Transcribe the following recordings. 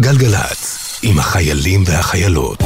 גלגלצ, עם החיילים והחיילות.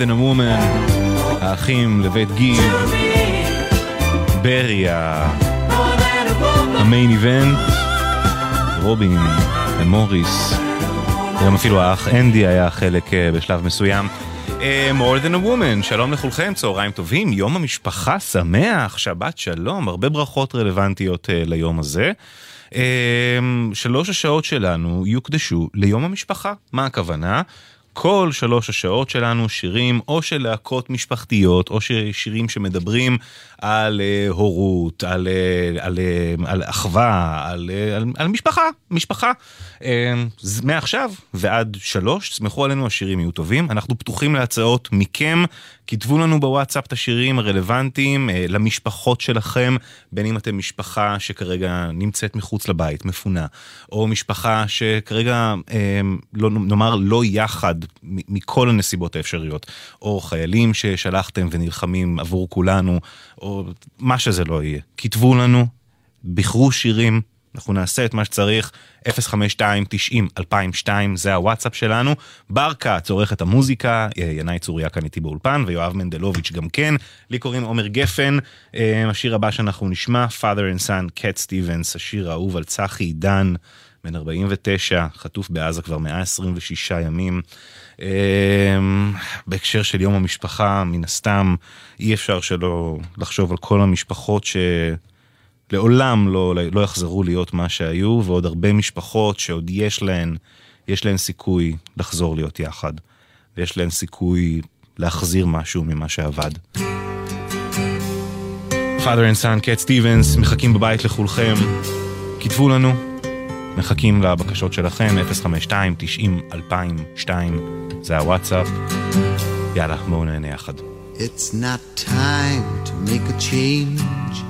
Than a woman, האחים לבית גיל, ברי המיין איבנט, רובין ומוריס, גם אפילו האח אנדי היה חלק אה, בשלב מסוים. אה, more than a woman, שלום לכולכם, צהריים טובים, יום המשפחה שמח, שבת שלום, הרבה ברכות רלוונטיות uh, ליום הזה. שלוש השעות שלנו יוקדשו ליום המשפחה, מה הכוונה? כל שלוש השעות שלנו שירים או של להקות משפחתיות, או שירים שמדברים על uh, הורות, על, uh, על, uh, על אחווה, על, uh, על, על משפחה, משפחה. Uh, מעכשיו ועד שלוש, תסמכו עלינו, השירים יהיו טובים. אנחנו פתוחים להצעות מכם, כתבו לנו בוואטסאפ את השירים הרלוונטיים uh, למשפחות שלכם, בין אם אתם משפחה שכרגע נמצאת מחוץ לבית, מפונה, או משפחה שכרגע, uh, לא, נאמר, לא יחד מכל הנסיבות האפשריות, או חיילים ששלחתם ונלחמים עבור כולנו, או מה שזה לא יהיה. כתבו לנו, בחרו שירים, אנחנו נעשה את מה שצריך, 052-90-2002 זה הוואטסאפ שלנו. בר כץ עורך את המוזיקה, ינאי צוריה כאן איתי באולפן, ויואב מנדלוביץ' גם כן. לי קוראים עומר גפן, אה, השיר הבא שאנחנו נשמע, Father and Son, קט סטיבנס, השיר האהוב על צחי עידן, בן 49, חטוף בעזה כבר 126 ימים. אמ, בהקשר של יום המשפחה, מן הסתם, אי אפשר שלא לחשוב על כל המשפחות שלעולם לא, לא יחזרו להיות מה שהיו, ועוד הרבה משפחות שעוד יש להן, יש להן סיכוי לחזור להיות יחד, ויש להן סיכוי להחזיר משהו ממה שאבד. Father and Son, קט סטיבנס, מחכים בבית לכולכם. כתבו לנו, מחכים לבקשות שלכם, 052-90-2002, זה הוואטסאפ. יאללה, בואו נהנה יחד. It's not time to make a change.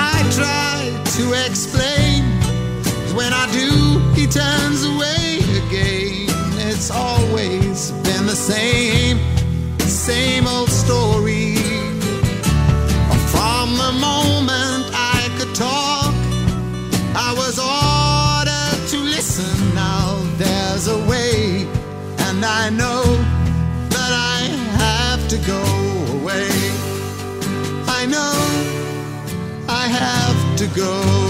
I try to explain? When I do, he turns away again. It's always been the same, same old story. Go.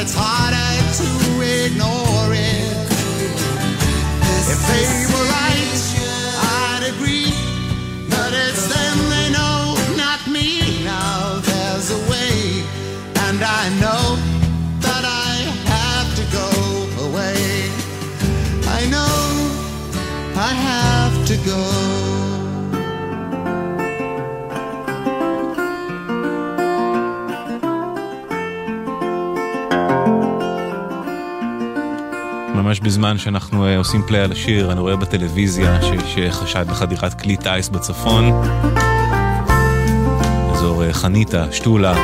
It's harder to ignore it. If they were right, I'd agree. But it's them they know, not me. Now there's a way, and I know that I have to go away. I know I have to go. ממש בזמן שאנחנו אה, עושים פליי על השיר, אני רואה בטלוויזיה שיש אה, חשד לחדירת כלי טיס בצפון. אזור אה, חניתה, שתולה.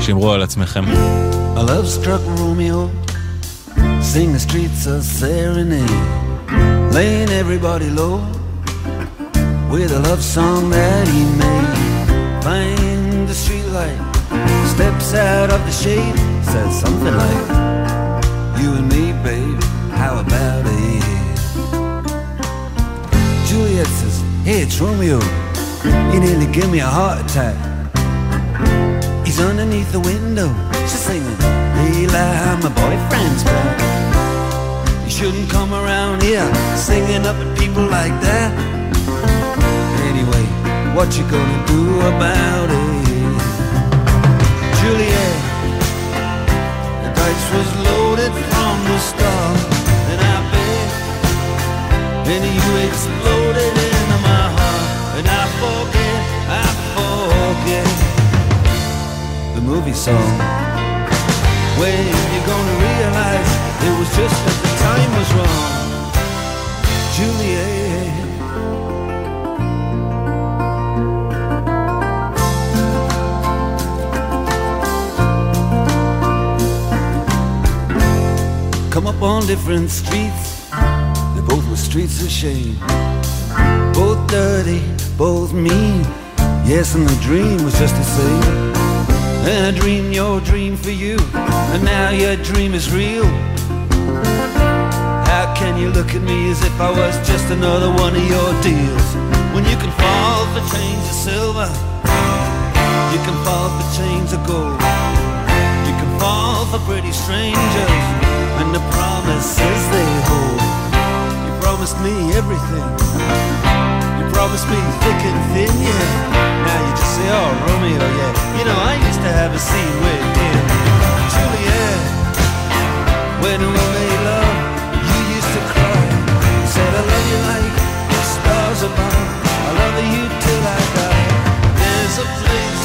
שמרו על עצמכם. A love struck Romeo, sing the streets a serenade, laying everybody low with a love song that he made. Find the streetlight, steps out of the shade, says something like, baby, how about it? Juliet says, Hey, it's Romeo, you nearly give me a heart attack. He's underneath the window. She's singing, Leila, my boyfriend's back. You shouldn't come around here singing up at people like that. Anyway, what you gonna do about it? Juliet, the dice was loaded the and I bet, and you exploded into my heart, and I forget, I forget the movie song. When you gonna realize it was just that the time was wrong, Juliet. Come up on different streets. They both were streets of shame. Both dirty, both mean. Yes, and the dream was just the same. And I dreamed your dream for you, and now your dream is real. How can you look at me as if I was just another one of your deals? When you can fall for chains of silver, you can fall for chains of gold. You can fall for pretty strangers, and the promises they hold. You promised me everything. You promised me thick and thin, yeah. Now you just say, oh, Romeo, yeah. You know, I used to have a scene with him. Juliet, when we made love, you used to cry. You said, I love you like the stars above. I love you till I die. There's a place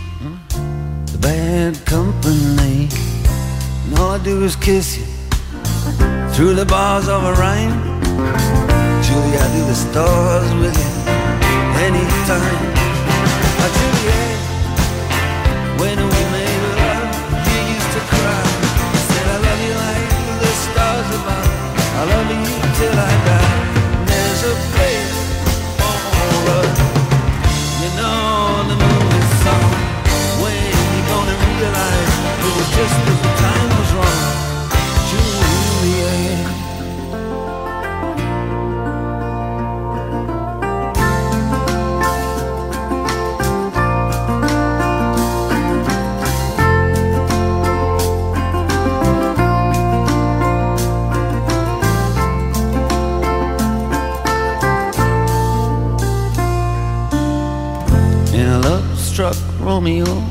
bad company. And all I do is kiss you through the bars of a rhyme. Julie, I do the stars with you anytime. Ah, Juliet, when we made love, you used to cry. You said, I love you like the stars above. I love you till I die. There's a place for us. You know just that the time was wrong. A love-struck Romeo,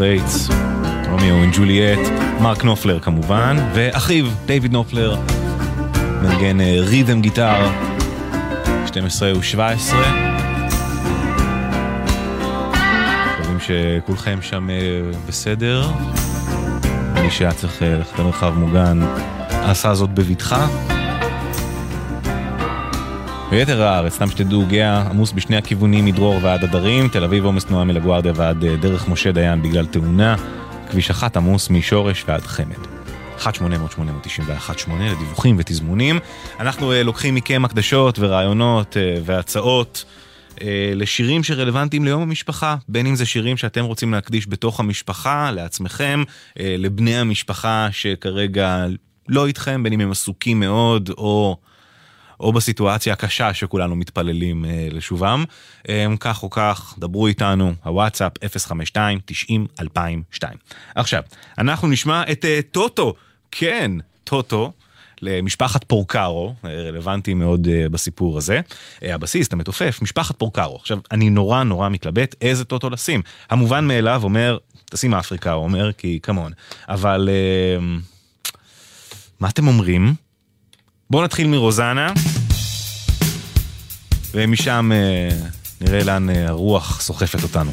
סטרייטס, Romeo and Juliet, מרק נופלר כמובן, ואחיו, דיוויד נופלר, מנגן אה, rhythm guitar, 12 ו-17. מקווים שכולכם שם אה, בסדר. מי שהיה צריך אה, ללכת למרחב מוגן עשה זאת בבטחה. ביתר הארץ, סתם שתדעו, גהה עמוס בשני הכיוונים מדרור ועד הדרים, תל אביב עומס תנועה מלגוארדיה ועד אה, דרך משה דיין בגלל תאונה, כביש אחת עמוס משורש ועד חמד. 1-800-891-8 לדיווחים ותזמונים. אנחנו אה, לוקחים מכם הקדשות ורעיונות אה, והצעות לשירים שרלוונטיים ליום המשפחה, בין אם זה שירים שאתם רוצים להקדיש בתוך המשפחה, לעצמכם, לבני המשפחה שכרגע לא איתכם, בין אם הם עסוקים מאוד או... או בסיטואציה הקשה שכולנו מתפללים אה, לשובם. אה, כך או כך, דברו איתנו, הוואטסאפ 052-90-2002. עכשיו, אנחנו נשמע את אה, טוטו, כן, טוטו. למשפחת פורקרו, אה, רלוונטי מאוד אה, בסיפור הזה. אה, הבסיסט, המתופף, משפחת פורקרו. עכשיו, אני נורא נורא מתלבט איזה טוטו לשים. המובן מאליו אומר, תשים אפריקה, הוא אומר, כי כמון. אבל מה אתם אומרים? בואו נתחיל מרוזנה, ומשם אה, נראה לאן אה, הרוח סוחפת אותנו.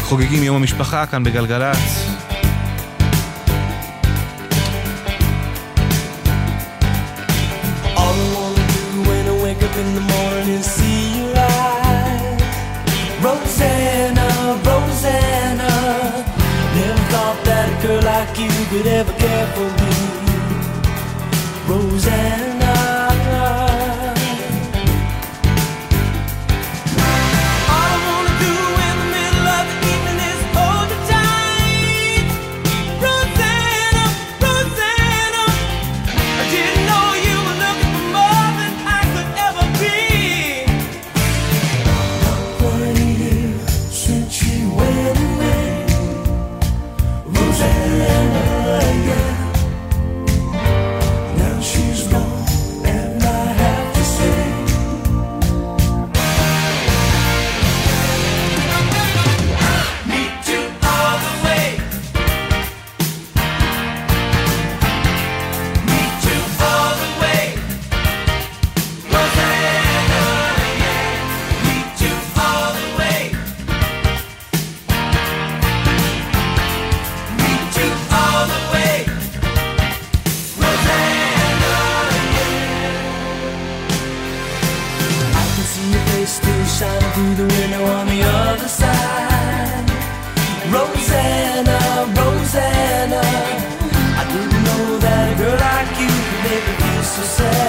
חוגגים יום המשפחה כאן בגלגלצ. Could ever care for me, to say.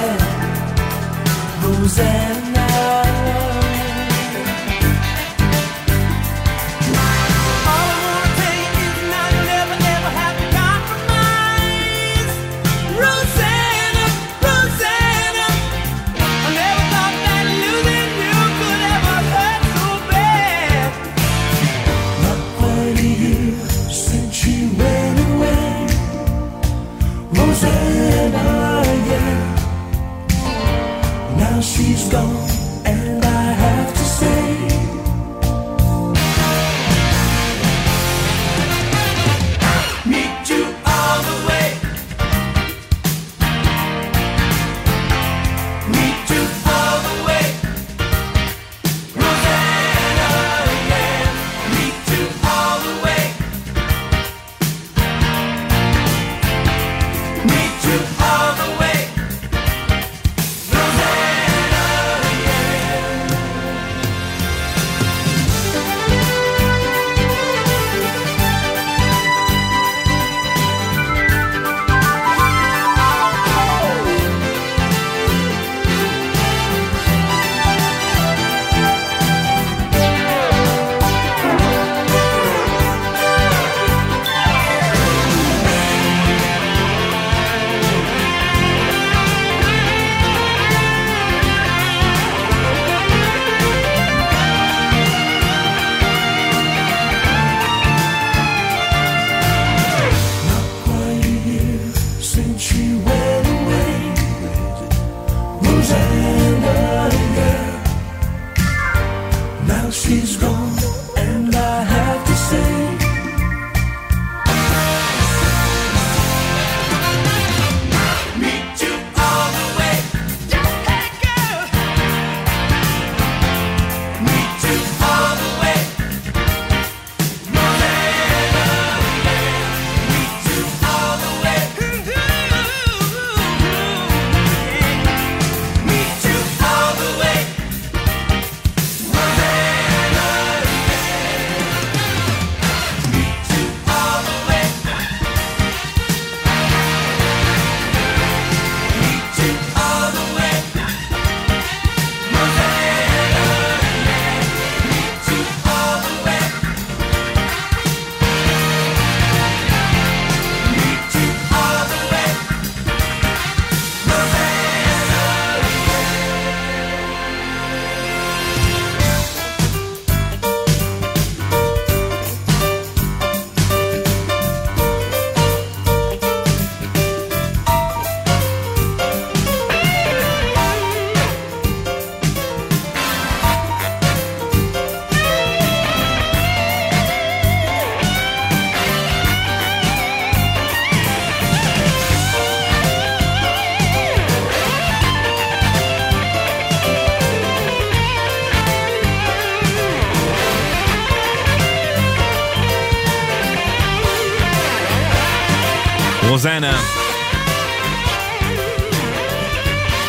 רוזנה.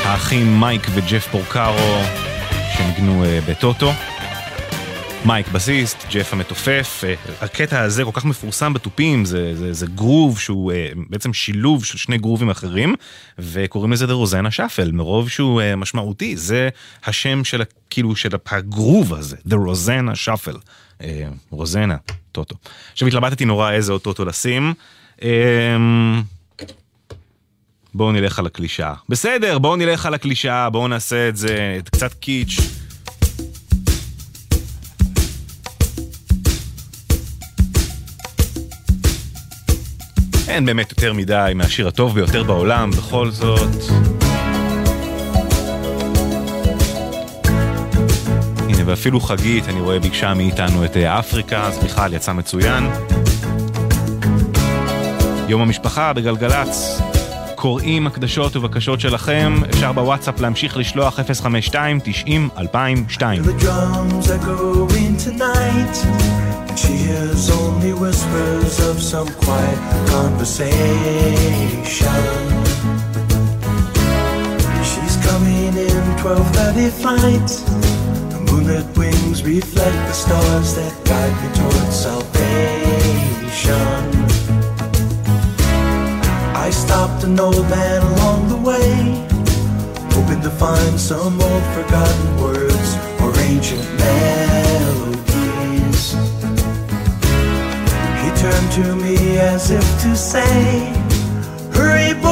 האחים מייק וג'ף פורקארו שניגנו אה, בטוטו. מייק בסיסט, ג'ף המתופף, אה, הקטע הזה כל כך מפורסם בתופים, זה, זה, זה גרוב שהוא אה, בעצם שילוב של שני גרובים אחרים, וקוראים לזה The רוזנה שאפל, מרוב שהוא משמעותי, זה השם של, כאילו, של הגרוב הזה, The רוזנה שאפל, רוזנה, טוטו. עכשיו התלבטתי נורא איזה עוד טוטו לשים. בואו נלך על הקלישאה. בסדר, בואו נלך על הקלישאה, בואו נעשה את זה, קצת קיץ'. אין באמת יותר מדי מהשיר הטוב ביותר בעולם, בכל זאת. הנה, ואפילו חגית, אני רואה, ביקשה מאיתנו את אה, אפריקה, אז בכלל יצא מצוין. יום המשפחה בגלגלצ, קוראים הקדשות ובקשות שלכם, אפשר בוואטסאפ להמשיך לשלוח 052-90-2002. She hears only whispers of some quiet conversation. She's coming in 12:30 flight. The moonlit wings reflect the stars that guide me towards salvation. Stopped an old man along the way, hoping to find some old forgotten words or ancient melodies. He turned to me as if to say, Hurry, boy,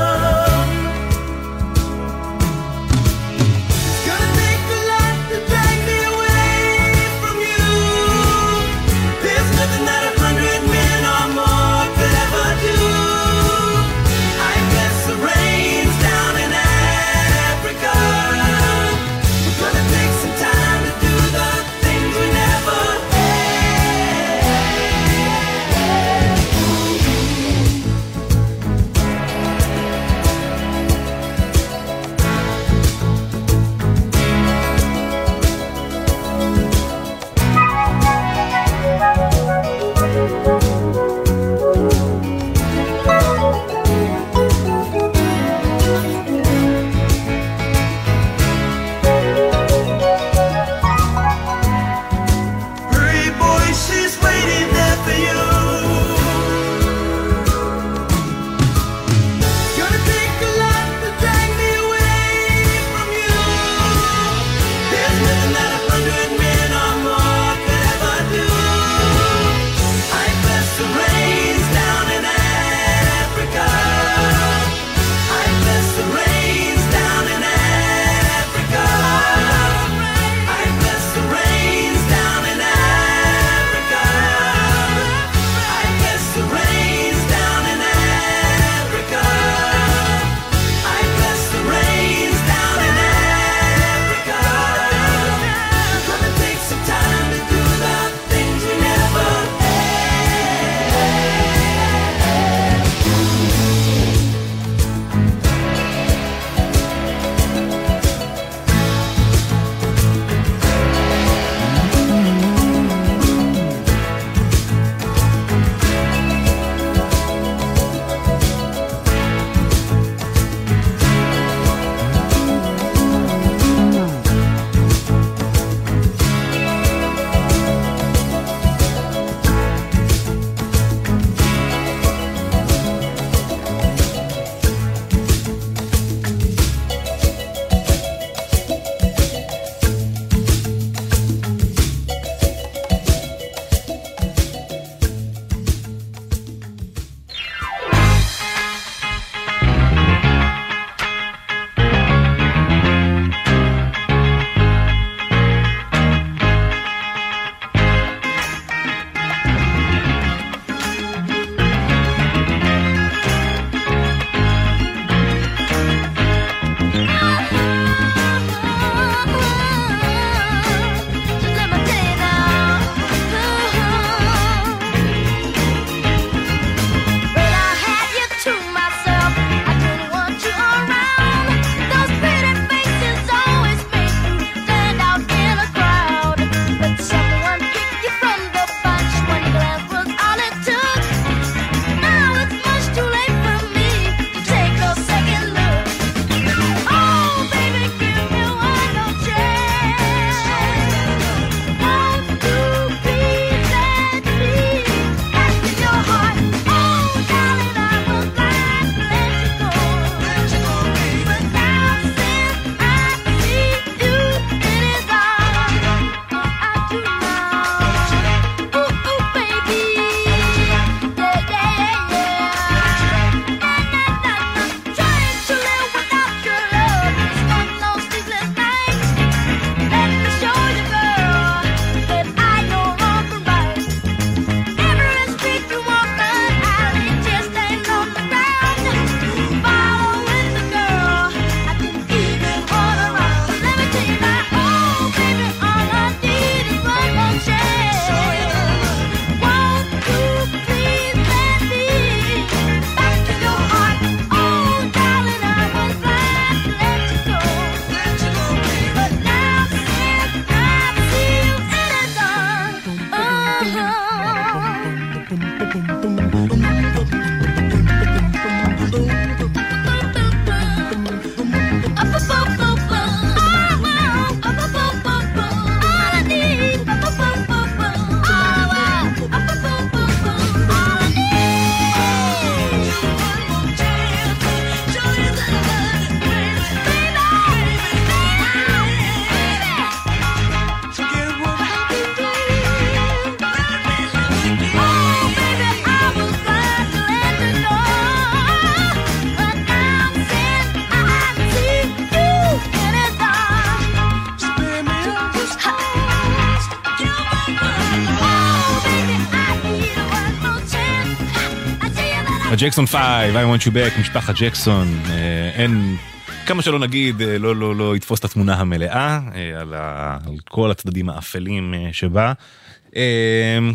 ג'קסון 5, I want you back, משפחת ג'קסון, אה, אין, כמה שלא נגיד, אה, לא, לא, לא יתפוס את התמונה המלאה, אה, על, ה, על כל הצדדים האפלים שבה.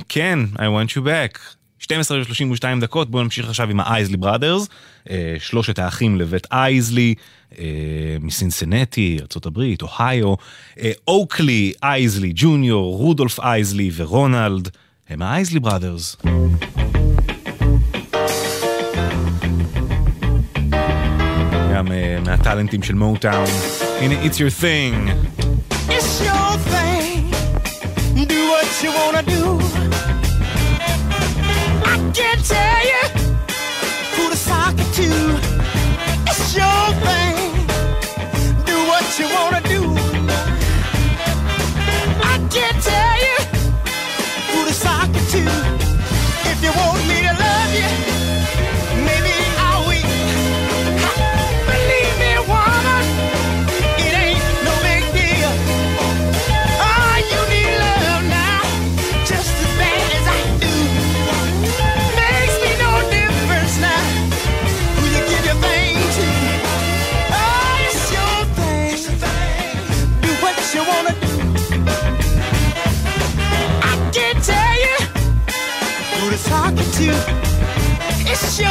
כן, I want you back. 12 ו-32 דקות, בואו נמשיך עכשיו עם האייזלי בראדרס, שלושת האחים לבית אייזלי, מסינסנטי, ארה"ב, אוהיו, אוקלי אייזלי ג'וניור, רודולף אייזלי ורונלד, הם האייזלי בראדרס. מהטאלנטים של מוטאון. הנה, It's Your Thing. It's your thing, do what you wanna do. I can't tell you who to sock it to. It's your thing, do what you wanna do. 就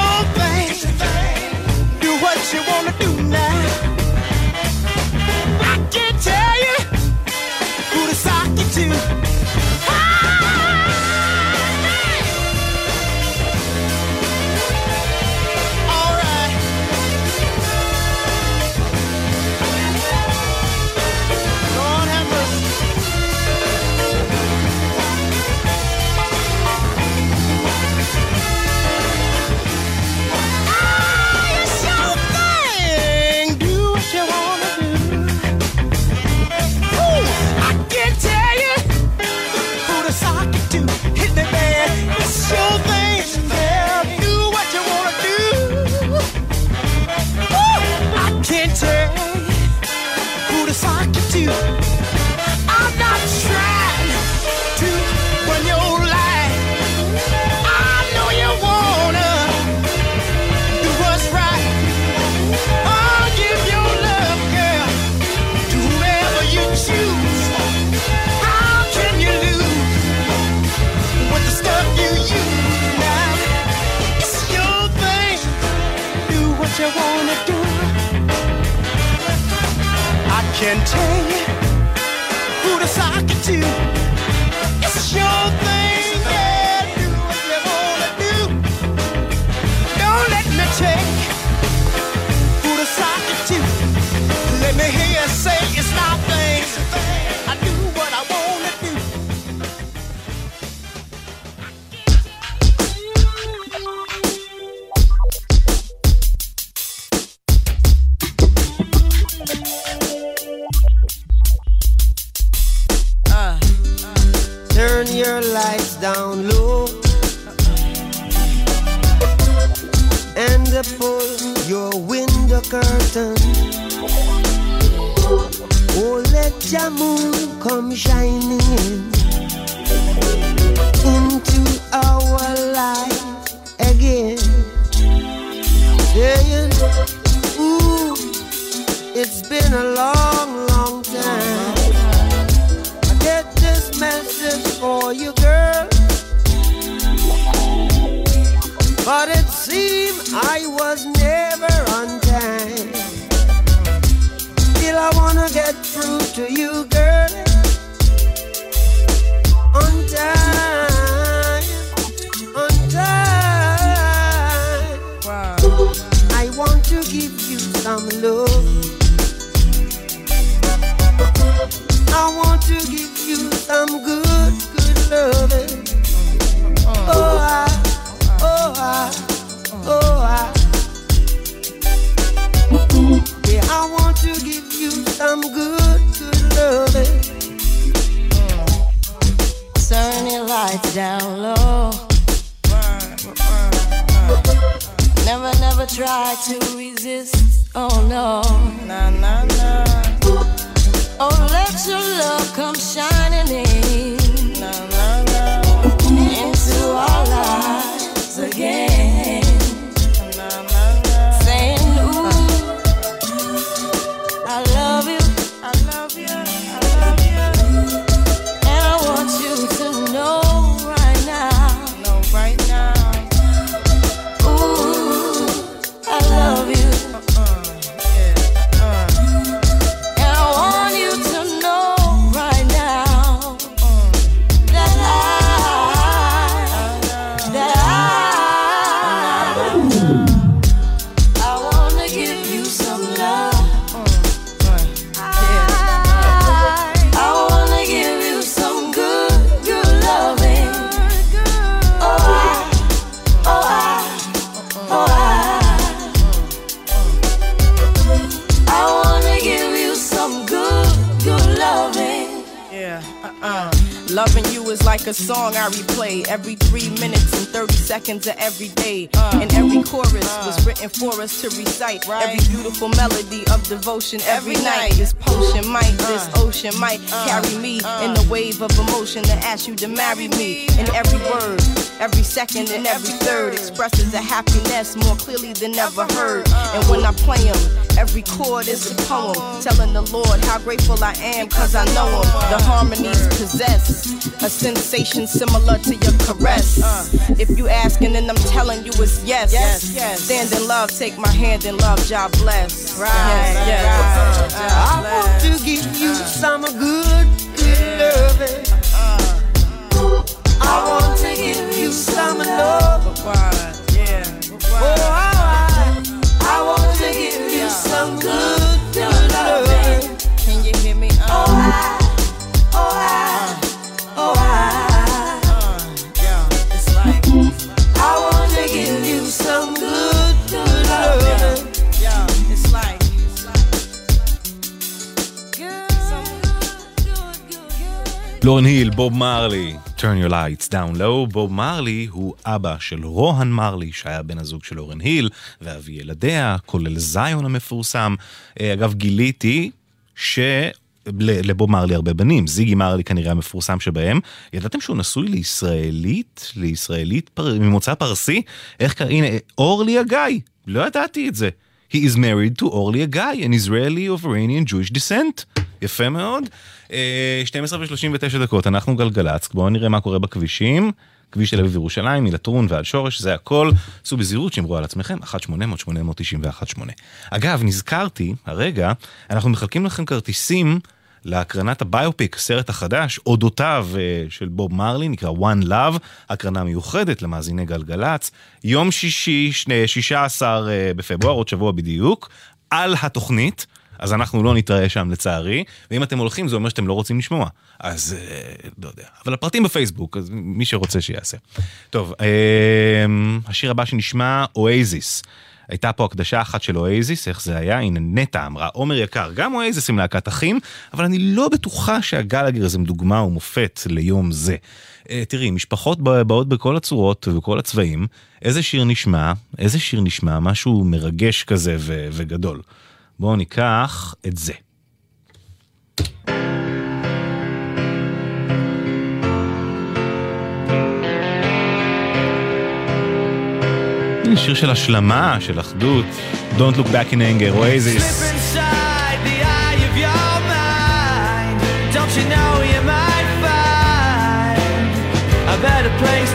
you wanna do. I can't tell you who to sock it to. It's your thing. Every day. and every chorus was written for us to recite. Every beautiful melody of devotion every, night. This potion might, this ocean might carry me in the wave of emotion to ask you to marry me. And every word, every second, and every third expresses a happiness more clearly than ever heard. And when I play them, every chord is a poem telling the Lord how grateful I am cause I know him. The harmonies possess a sensation similar to your caress. If you asking, then I'm telling you it's yes. yes. Stand in love, take my hand in love, job bless. Right. Yes, yes. I want to give you some good, good loving. I want to give you some love. Oh, I, I want to give you some good, good לורן היל, בוב מרלי, turn your lights down low, בוב מרלי הוא אבא של רוהן מרלי, שהיה בן הזוג של לורן היל, ואבי ילדיה, כולל זיון המפורסם. אה, אגב, גיליתי ש... לבוב מרלי הרבה בנים, זיגי מרלי כנראה המפורסם שבהם. ידעתם שהוא נשוי לישראלית, לישראלית פר... ממוצא פרסי? איך קרה? הנה, אורלי הגיא, לא ידעתי את זה. He is married to אורלי הגיא, an Israeli of Iranian Jewish descent. יפה מאוד. אה, 12 ו-39 דקות, אנחנו גלגלצ, בואו נראה מה קורה בכבישים. כביש תל אביב ירושלים, מלטרון ועד שורש, זה הכל. סעו בזהירות, שמרו על עצמכם, 1-800-891-8. אגב, נזכרתי, הרגע, אנחנו מחלקים לכם כרטיסים להקרנת הביופיק, הסרט החדש, אודותיו אה, של בוב מרלי, נקרא One Love, הקרנה מיוחדת למאזיני גלגלצ, יום שישי, שני- 16 אה, בפברואר, עוד שבוע בדיוק, על התוכנית. אז אנחנו לא נתראה שם לצערי, ואם אתם הולכים זה אומר שאתם לא רוצים לשמוע. אז אה, לא יודע. אבל הפרטים בפייסבוק, אז מי שרוצה שיעשה. טוב, אה, השיר הבא שנשמע, אואזיס. הייתה פה הקדשה אחת של אואזיס, איך זה היה? הנה נטע אמרה, עומר יקר, גם אואזיס עם להקת אחים, אבל אני לא בטוחה שהגלגרס הם דוגמה ומופת ליום זה. אה, תראי, משפחות בא- באות בכל הצורות ובכל הצבעים, איזה שיר נשמע, איזה שיר נשמע, משהו מרגש כזה ו- וגדול. בואו ניקח את זה. שיר של השלמה, של אחדות. Don't look back in anger, mind. Don't you know you might find a better place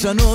את ניסית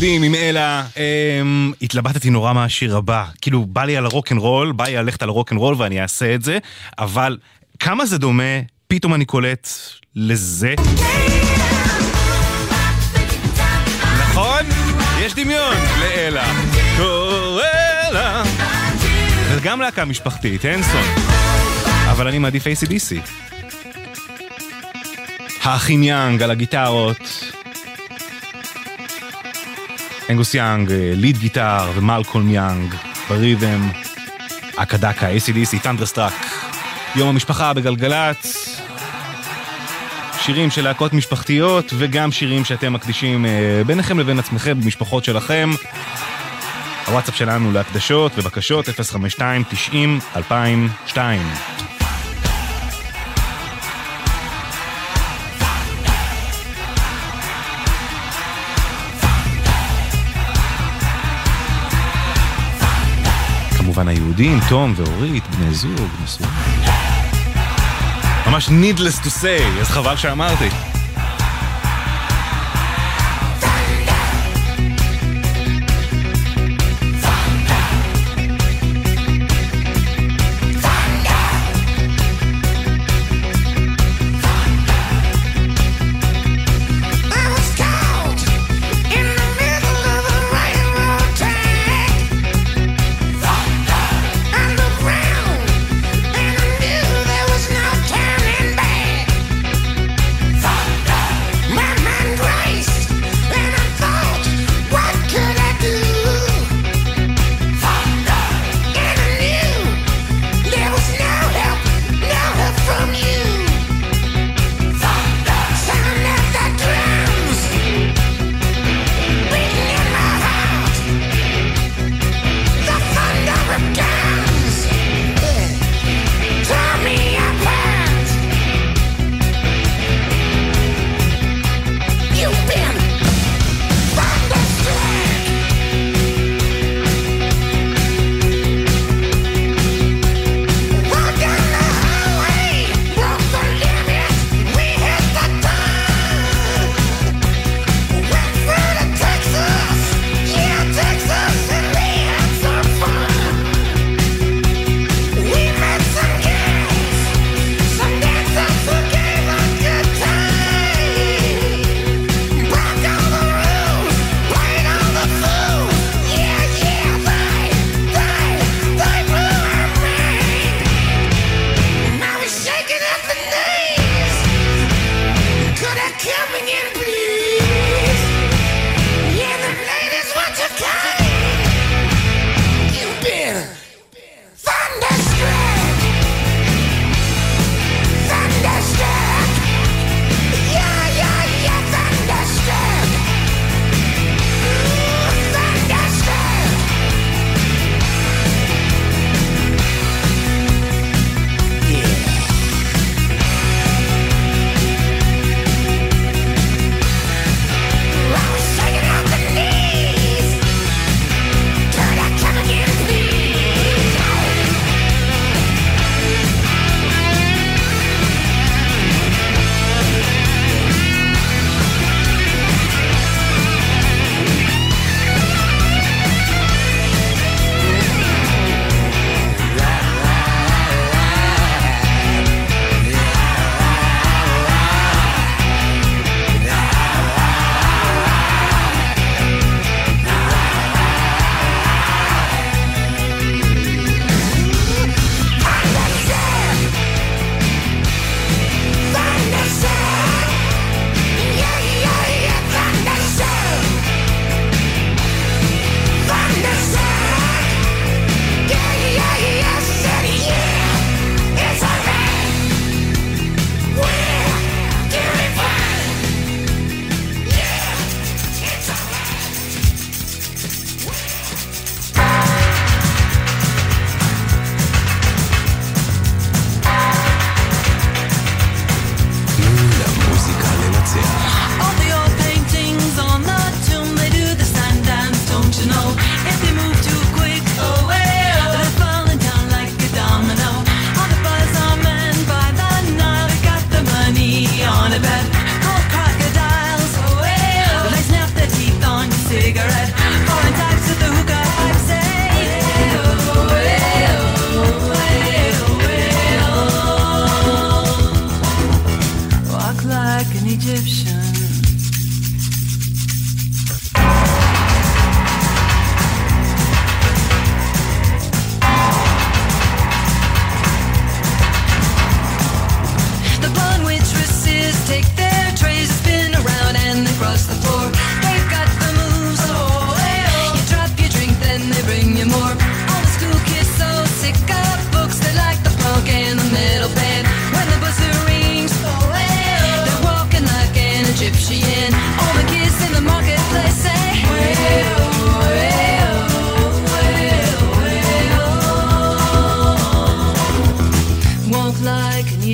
היהודים עם אלה, אמ, התלבטתי נורא מהשיר הבא. כאילו, בא לי על הרוקנרול, בא לי ללכת על הרוקנרול ואני אעשה את זה, אבל כמה זה דומה, פתאום אני קולט לזה. נכון? יש דמיון לאלה. קורא. וגם להקה משפחתית, הנסון. אבל אני מעדיף ACDC. האחים יאנג על הגיטרות. אנגוס יאנג, אה, lead guitar, ומלקולם יאנג, ב rhythm, אקדקה, ACDC, Thunderstruck, יום המשפחה בגלגלצ, שירים של להקות משפחתיות, וגם שירים שאתם מקדישים אה, ביניכם לבין עצמכם, במשפחות שלכם. הוואטסאפ שלנו להקדשות ובקשות 052-90-2002 כמובן היהודים, תום ואורית, בני זוג, נשואים. ממש needless to say, אז חבל שאמרתי.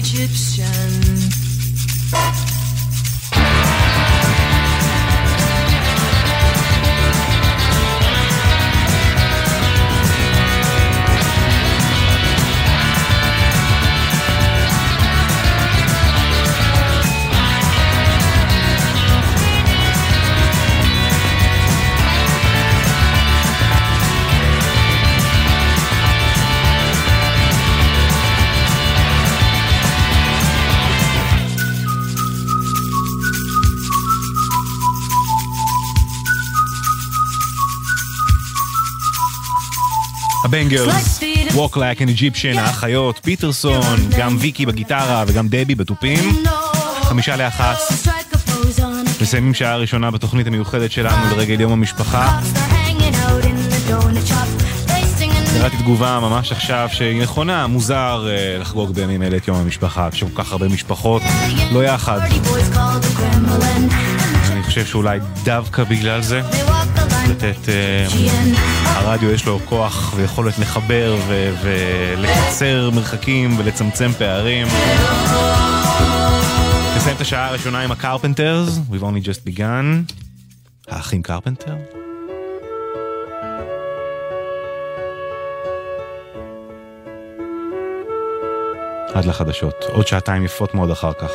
Egypt's הבנגרס, Walk Like an Egyptian, האחיות, פיטרסון, גם ויקי בגיטרה וגם דבי בתופים. חמישה לאחת. מסיימים שעה ראשונה בתוכנית המיוחדת שלנו לרגל יום המשפחה. קראתי תגובה ממש עכשיו שהיא נכונה, מוזר אה, לחגוג בימים אלה את יום המשפחה, כשכל כך הרבה משפחות. לא יחד. אני חושב שאולי דווקא בגלל זה לתת, אה, הרדיו יש לו כוח ויכולת לחבר ו- ולקצר מרחקים ולצמצם פערים. נסיים את השעה הראשונה עם הקרפנטרס, We've only just begun. האחים קרפנטר? עד לחדשות, עוד שעתיים יפות מאוד אחר כך.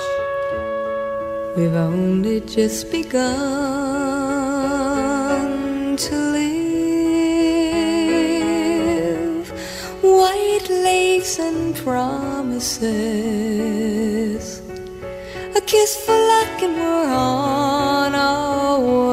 We've only just begun and promises. A kiss for luck and we're on our way.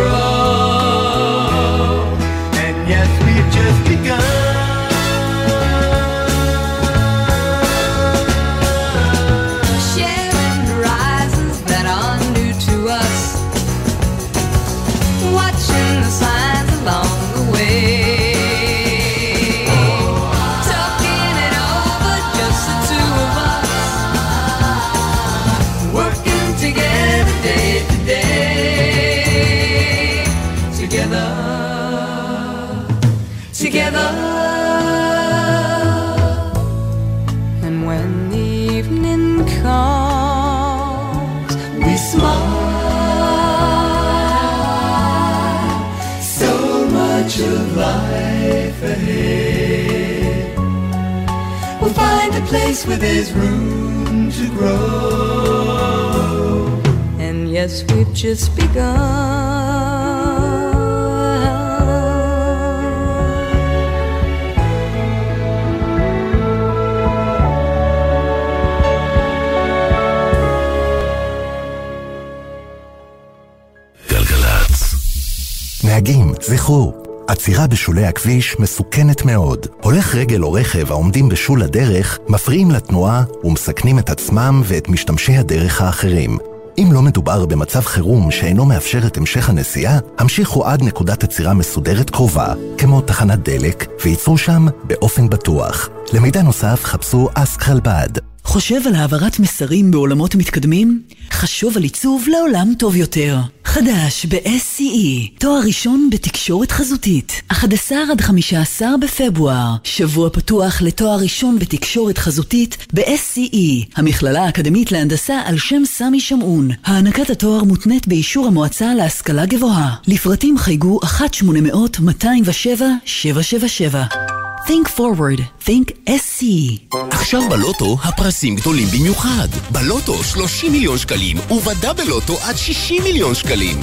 Grow. And yes, we've just begun. Where there's room to grow. And yes, we've just begun. נהגים, זכרו, עצירה בשולי הכביש מסוכנת מאוד. הולך רגל או רכב העומדים בשול הדרך מפריעים לתנועה ומסכנים את עצמם ואת משתמשי הדרך האחרים. אם לא מדובר במצב חירום שאינו מאפשר את המשך הנסיעה, המשיכו עד נקודת עצירה מסודרת קרובה, כמו תחנת דלק, וייצרו שם באופן בטוח. למידע נוסף חפשו אסק חלבד. חושב על העברת מסרים בעולמות מתקדמים? חשוב על עיצוב לעולם טוב יותר. חדש ב-SCE, תואר ראשון בתקשורת חזותית. 11 עד 15 בפברואר, שבוע פתוח לתואר ראשון בתקשורת חזותית ב-SCE, המכללה האקדמית להנדסה על שם סמי שמעון. הענקת התואר מותנית באישור המועצה להשכלה גבוהה. לפרטים חייגו 1-800-207-777. Think forward, think SCE. עכשיו בלוטו הפרסים גדולים במיוחד. בלוטו 30 מיליון שקלים, ובדה בלוטו עד 60 מיליון שקלים.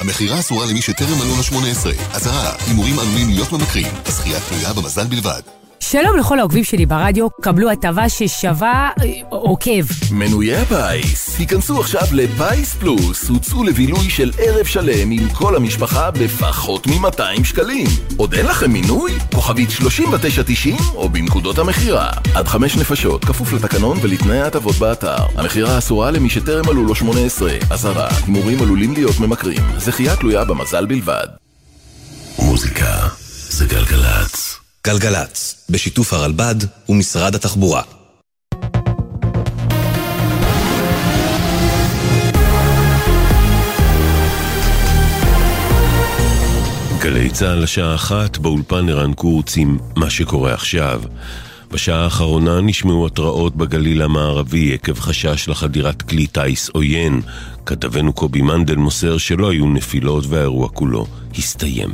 המכירה אסורה למי שטרם מלאו לו 18. אזהרה, הימורים עלולים להיות ממכרים. הזכייה תלויה במזל בלבד. שלום לכל העוקבים שלי ברדיו, קבלו הטבה ששווה אה, עוקב. מנויי הפיס, היכנסו עכשיו לפיס פלוס, הוצאו לבילוי של ערב שלם עם כל המשפחה בפחות מ-200 שקלים. עוד אין לכם מינוי? כוכבית 3990 או בנקודות המכירה. עד חמש נפשות, כפוף לתקנון ולתנאי ההטבות באתר. המכירה אסורה למי שטרם מלאו לו 18. אזהרה, הימורים עלולים להיות ממכרים. זכייה תלויה במזל בלבד. מוזיקה זה גלגלצ. גלגלצ, בשיתוף הרלב"ד ומשרד התחבורה. גלי צה"ל לשעה אחת, באולפן ערן קורץ עם מה שקורה עכשיו. בשעה האחרונה נשמעו התרעות בגליל המערבי עקב חשש לחדירת כלי טיס עוין. כתבנו קובי מנדל מוסר שלא היו נפילות והאירוע כולו הסתיים.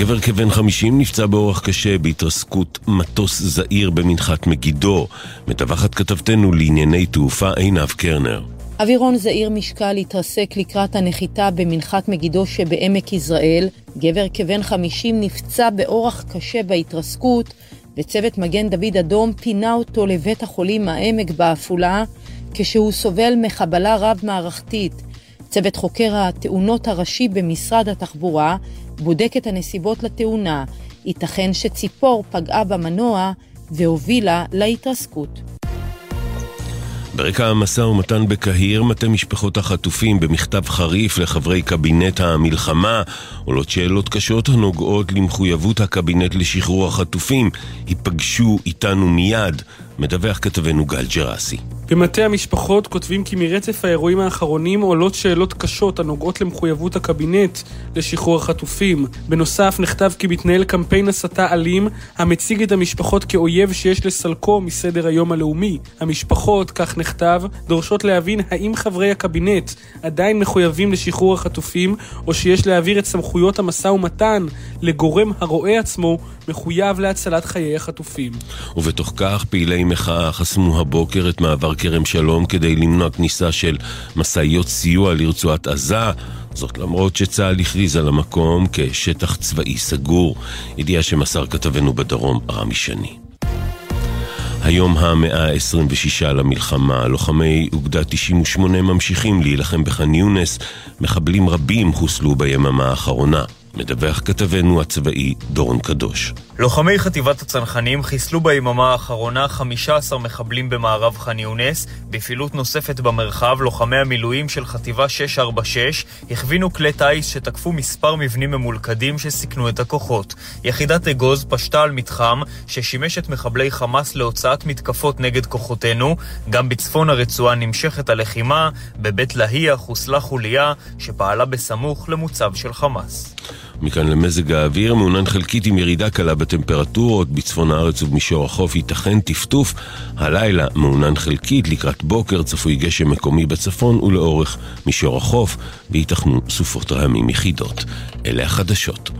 גבר כבן 50 נפצע באורח קשה בהתרסקות מטוס זעיר במנחת מגידו. מטווחת כתבתנו לענייני תעופה עינב קרנר. אווירון זעיר משקל התרסק לקראת הנחיתה במנחת מגידו שבעמק יזרעאל. גבר כבן 50 נפצע באורח קשה בהתרסקות, וצוות מגן דוד אדום פינה אותו לבית החולים העמק בעפולה, כשהוא סובל מחבלה רב-מערכתית. צוות חוקר התאונות הראשי במשרד התחבורה בודק את הנסיבות לתאונה. ייתכן שציפור פגעה במנוע והובילה להתרסקות. ברקע המשא ומתן בקהיר, מטה משפחות החטופים במכתב חריף לחברי קבינט המלחמה עולות שאלות קשות הנוגעות למחויבות הקבינט לשחרור החטופים. ייפגשו איתנו מיד, מדווח כתבנו גל ג'רסי. במטה המשפחות כותבים כי מרצף האירועים האחרונים עולות שאלות קשות הנוגעות למחויבות הקבינט לשחרור החטופים. בנוסף, נכתב כי מתנהל קמפיין הסתה אלים המציג את המשפחות כאויב שיש לסלקו מסדר היום הלאומי. המשפחות, כך נכתב, דורשות להבין האם חברי הקבינט עדיין מחויבים לשחרור החטופים, או שיש להעביר את סמכויות המשא ומתן לגורם הרואה עצמו מחויב להצלת חיי החטופים. ובתוך כך פעילי מחאה חסמו הבוקר את מעבר כרם שלום כדי למנוע כניסה של משאיות סיוע לרצועת עזה, זאת למרות שצה"ל הכריז על המקום כשטח צבאי סגור, ידיעה שמסר כתבנו בדרום רמי שני. היום המאה ה-26 למלחמה, לוחמי אוגדה 98 ממשיכים להילחם בח'אן יונס, מחבלים רבים חוסלו ביממה האחרונה. מדווח כתבנו הצבאי דורון קדוש. לוחמי חטיבת הצנחנים חיסלו ביממה האחרונה 15 מחבלים במערב ח'אן יונס. בפעילות נוספת במרחב, לוחמי המילואים של חטיבה 646 הכווינו כלי טיס שתקפו מספר מבנים ממולכדים שסיכנו את הכוחות. יחידת אגוז פשטה על מתחם ששימש את מחבלי חמאס להוצאת מתקפות נגד כוחותינו. גם בצפון הרצועה נמשכת הלחימה, בבית להייה חוסלה חוליה שפעלה בסמוך למוצב של חמאס. מכאן למזג האוויר, מעונן חלקית עם ירידה קלה בטמפרטורות, בצפון הארץ ובמישור החוף ייתכן טפטוף. הלילה מעונן חלקית, לקראת בוקר צפוי גשם מקומי בצפון ולאורך מישור החוף, וייתכנו סופות רעמים יחידות. אלה החדשות.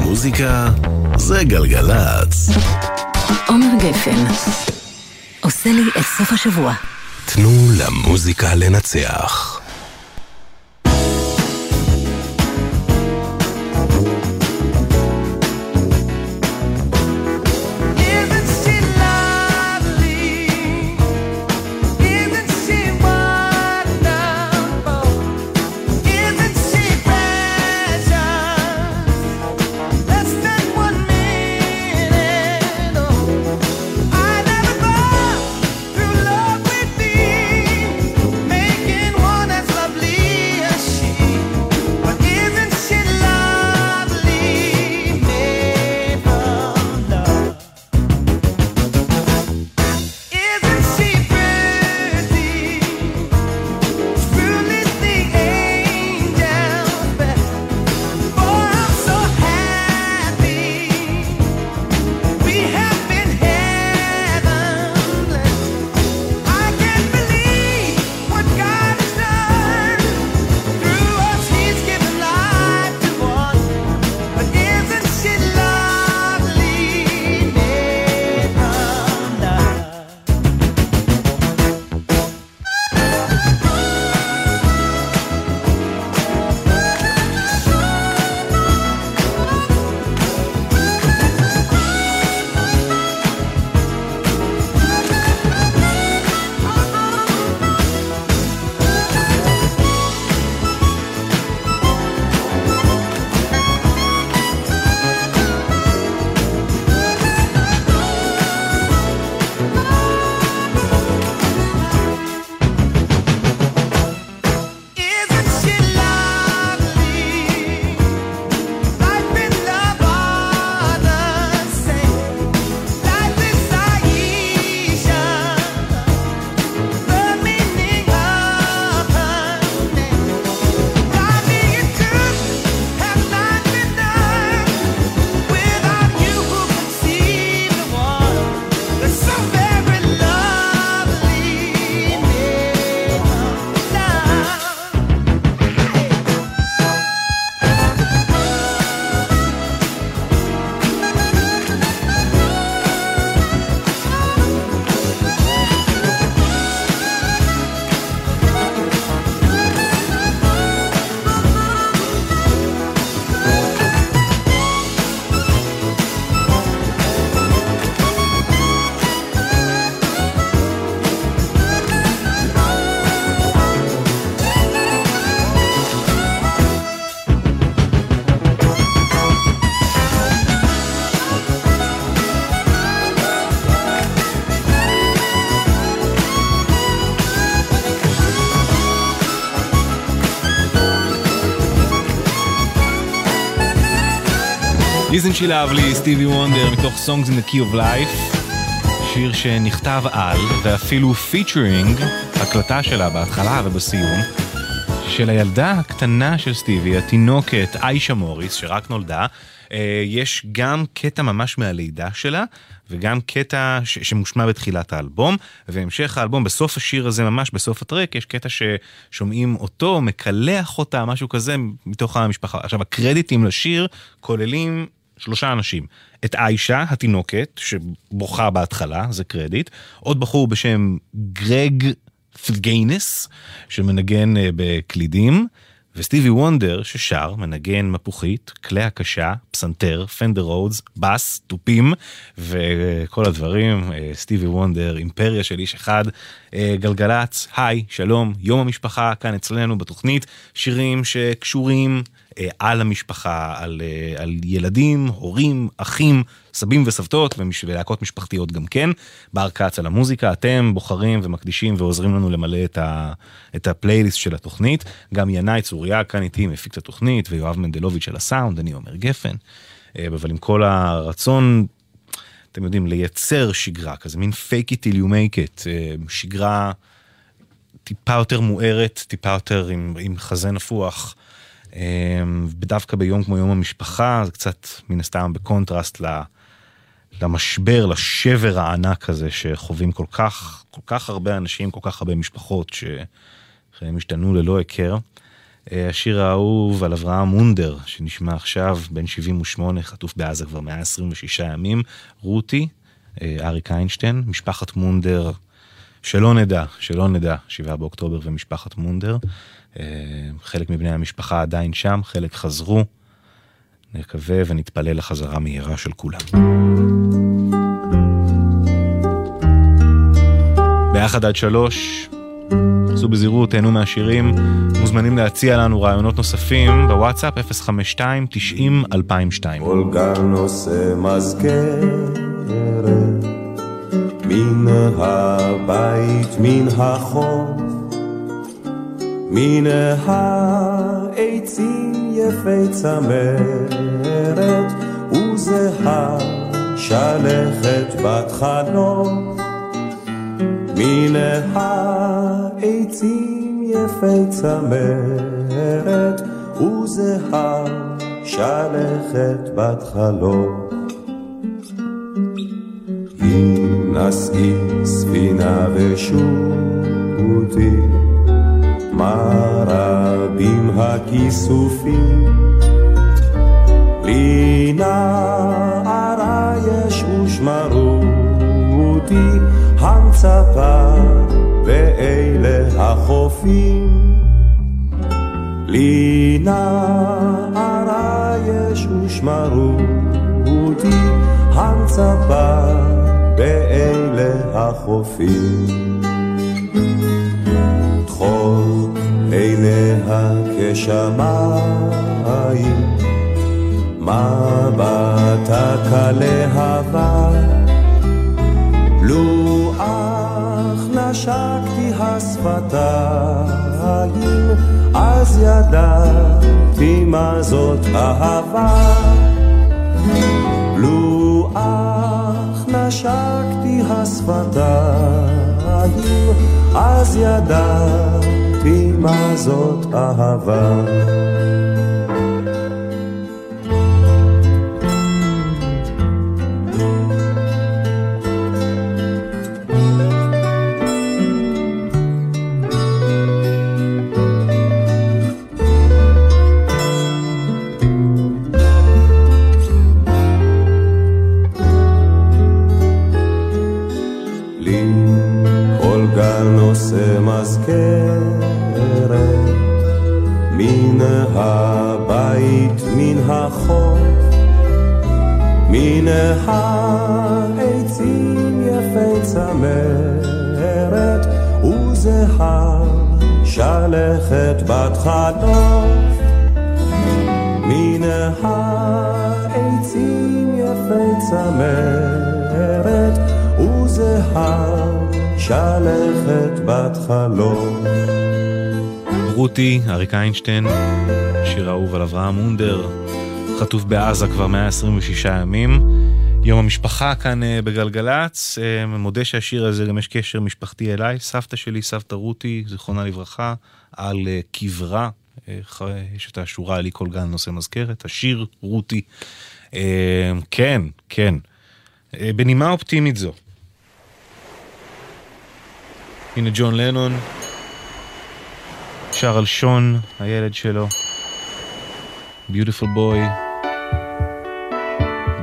מוזיקה זה גלגלצ. עומר גפן עושה לי את סוף השבוע. תנו למוזיקה לנצח. Isn't She Lovely, סטיבי וונדר, מתוך Songs in the Key of Life. שיר שנכתב על, ואפילו featuring, הקלטה שלה בהתחלה ובסיום, של הילדה הקטנה של סטיבי, התינוקת איישה מוריס, שרק נולדה. אה, יש גם קטע ממש מהלידה שלה, וגם קטע ש- שמושמע בתחילת האלבום, והמשך האלבום, בסוף השיר הזה, ממש בסוף ה track, יש קטע ששומעים אותו, מקלח אותה, משהו כזה, מתוך המשפחה. עכשיו, הקרדיטים לשיר כוללים שלושה אנשים. את איישה, התינוקת, שבוכה בהתחלה, זה קרדיט. עוד בחור בשם גרג פילינגיינס, שמנגן אה, בקלידים. וסטיבי וונדר ששר, מנגן מפוחית, כלי הקשה, פסנתר, פנדר רודס, בס, תופים וכל הדברים. אה, סטיבי וונדר, אימפריה של איש אחד. אה, גלגלצ, היי, שלום, יום המשפחה כאן אצלנו בתוכנית, שירים שקשורים על המשפחה, על, אה, על ילדים, הורים, אחים, סבים וסבתות ולהקות משפחתיות גם כן. בר כץ על המוזיקה, אתם בוחרים ומקדישים ועוזרים לנו למלא את, ה, את הפלייליסט של התוכנית. גם ינאי צוריה כאן איתי מפיק את התוכנית, ויואב מנדלוביץ' על הסאונד, אני אומר גפן. אה, אבל עם כל הרצון, אתם יודעים, לייצר שגרה כזה, מין fake it till you make it, אה, שגרה טיפה יותר מוארת, טיפה יותר עם, עם חזה נפוח. אמ, ודווקא ביום כמו יום המשפחה, זה קצת מן הסתם בקונטרסט למשבר, לשבר הענק הזה שחווים כל כך, כל כך הרבה אנשים, כל כך הרבה משפחות שחייהם השתנו ללא היכר. אה, השיר האהוב על אברהם מונדר, שנשמע עכשיו, בן 78, חטוף בעזה כבר 126 ימים, רותי, אה, אריק איינשטיין, משפחת מונדר, שלא נדע, שלא נדע, 7 באוקטובר ומשפחת מונדר. אה, חלק מבני המשפחה עדיין שם, חלק חזרו. נקווה ונתפלל לחזרה מהירה של כולם. ביחד עד שלוש, עשו בזהירות, תהנו מהשירים. מוזמנים להציע לנו רעיונות נוספים בוואטסאפ 052-90-2002. כל גן עושה מזכרת מן הבית, מן החוף, מן העצים יפי צמרת, וזהה שלכת בת חנוך. מן העצים יפי צמרת, וזהה שלכת בת חלום. נשאי ספינה ושוטי, מה רבים הכיסופים. לי נערה יש ושמרו אותי, המצפה ואלה החופים. לי נערה יש ושמרו אותי, המצפה באלה החופים. טחול עיניה כשמיים, מבטה כלהבה, לו אך נשקתי השפתיים, אז ידעתי מה זאת אהבה. לו אך נשקתי השפתיים, אז ידעתי מה זאת אהבה. החוף, מן העצים יפי צמרת, וזהה שלכת בת חלוף. מן העצים יפי צמרת, וזהה שלכת בת חלום. רותי, אריק איינשטיין, שיר אהוב על אברהם מונדר, חטוף בעזה כבר 126 ימים. יום המשפחה כאן אה, בגלגלצ, אה, מודה שהשיר הזה גם יש קשר משפחתי אליי. סבתא שלי, סבתא רותי, זיכרונה לברכה, על אה, קברה, יש את השורה עלי כל גן נושא מזכרת, השיר רותי. כן, כן. בנימה אופטימית זו. הנה ג'ון לנון, שר על שון, הילד שלו. Beautiful boy,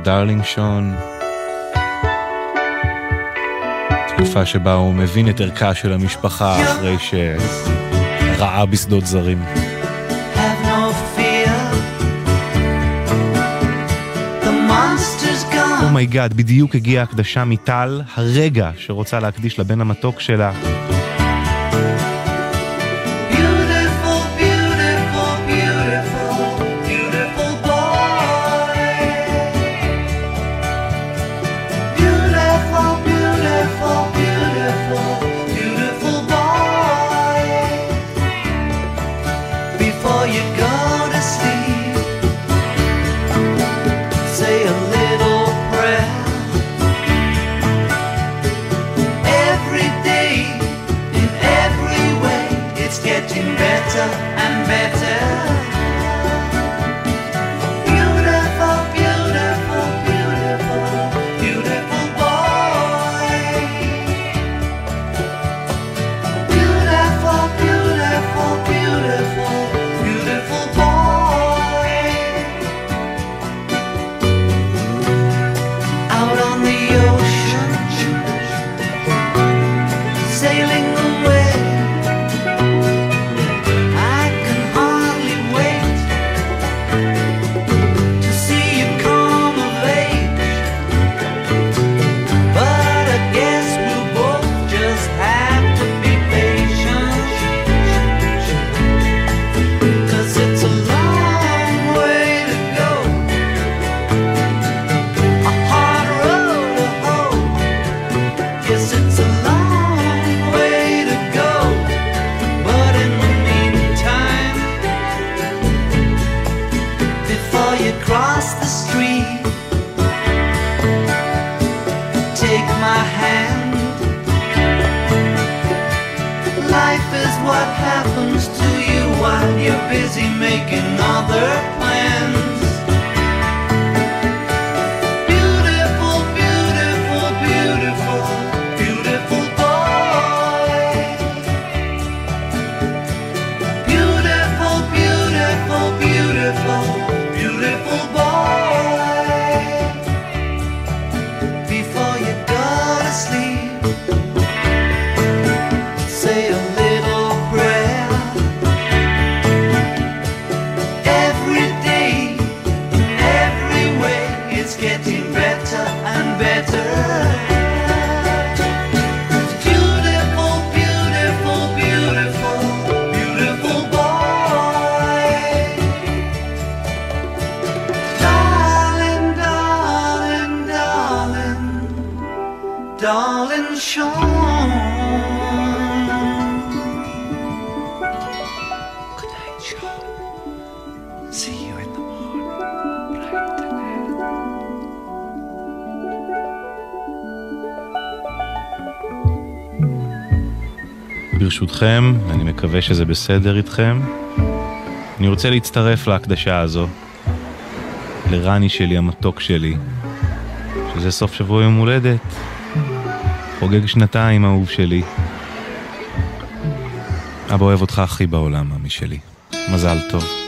darling Sean. תקופה שבה הוא מבין את ערכה של המשפחה אחרי שרעה בשדות זרים. oh my god, oh בדיוק הגיעה הקדשה מטל, הרגע שרוצה להקדיש לבן המתוק שלה. ברשותכם, אני מקווה שזה בסדר איתכם. אני רוצה להצטרף להקדשה הזו, לרני שלי, המתוק שלי, שזה סוף שבוע יום הולדת, חוגג שנתיים, אהוב שלי. אבא אוהב אותך הכי בעולם, עמי שלי. מזל טוב.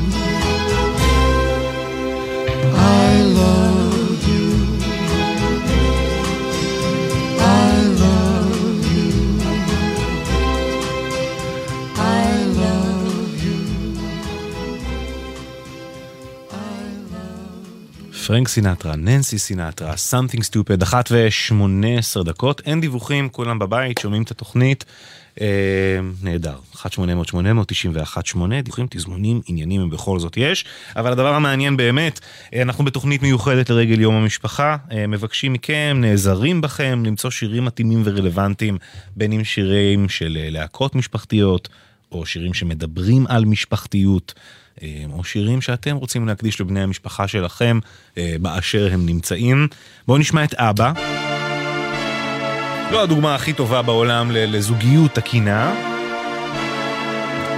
פרנק סינטרה, ננסי סינטרה, Something Stupid, אחת ושמונה עשר דקות, אין דיווחים, כולם בבית, שומעים את התוכנית. אה, נהדר, 1-800-891-8, דיווחים, תזמונים, עניינים, בכל זאת יש. אבל הדבר המעניין באמת, אה, אנחנו בתוכנית מיוחדת לרגל יום המשפחה, אה, מבקשים מכם, נעזרים בכם, למצוא שירים מתאימים ורלוונטיים, בין אם שירים של אה, להקות משפחתיות, או שירים שמדברים על משפחתיות. אה, או שירים שאתם רוצים להקדיש לבני המשפחה שלכם אה, באשר הם נמצאים. בואו נשמע את אבא. לא הדוגמה הכי טובה בעולם לזוגיות תקינה.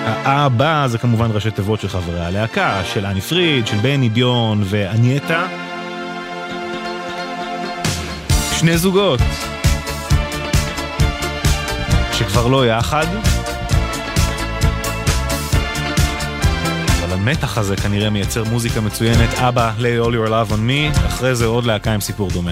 האבא זה כמובן ראשי תיבות של חברי הלהקה, של אני פריד, של בני דיון ואנייטה. שני זוגות שכבר לא יחד. המתח הזה כנראה מייצר מוזיקה מצוינת, אבא, lay all your love on me, אחרי זה עוד להקה עם סיפור דומה.